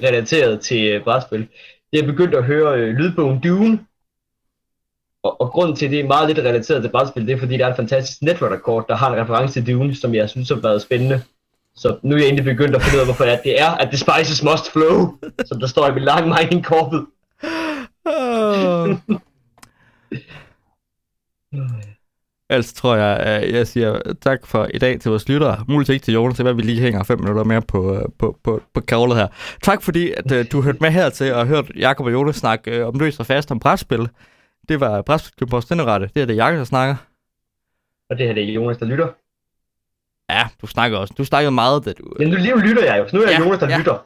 relateret til øh, brætspil, det er begyndt at høre øh, lydbogen Dune. Og, og grunden til, at det er meget lidt relateret til brætspil, det er fordi, der er en fantastisk netværkrekord, der har en reference til Dune, som jeg synes har været spændende. Så nu er jeg egentlig begyndt at finde ud af, hvorfor det er, at the spices must flow, som der står i mit lange mining korpet. Ellers tror jeg, at jeg siger tak for i dag til vores lyttere. Muligt ikke til Jonas, det er, at vi lige hænger fem minutter mere på, øh, på, på, på kavlet her. Tak fordi, at øh, du hørte med her til og hørt Jakob og Jonas snakke øh, om løs og fast om brætspil. Det var Brætspil på Stenderette. Det er det, Jakob, der snakker. Og det her det er Jonas, der lytter. Ja, du snakker også. Du snakkede meget, da du... Men nu lige lytter jeg jo, så nu er jeg Ja, Jonas, der ja. lytter.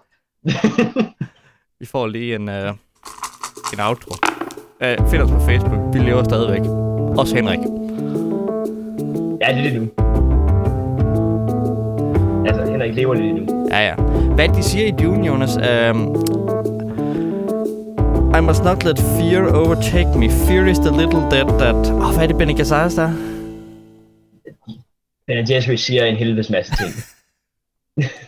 Vi får lige en, uh, en outro. Uh, find os på Facebook. Vi lever stadigvæk. Også Henrik. ja, det er det nu. Altså, Henrik lever lidt nu. Ja, ja. Hvad de siger i Dune, Jonas? Um, I must not let fear overtake me. Fear is the little dead that... Åh, oh, hvad er det, Benny Gazzara der? Ben Jerry siger en helvedes masse ting.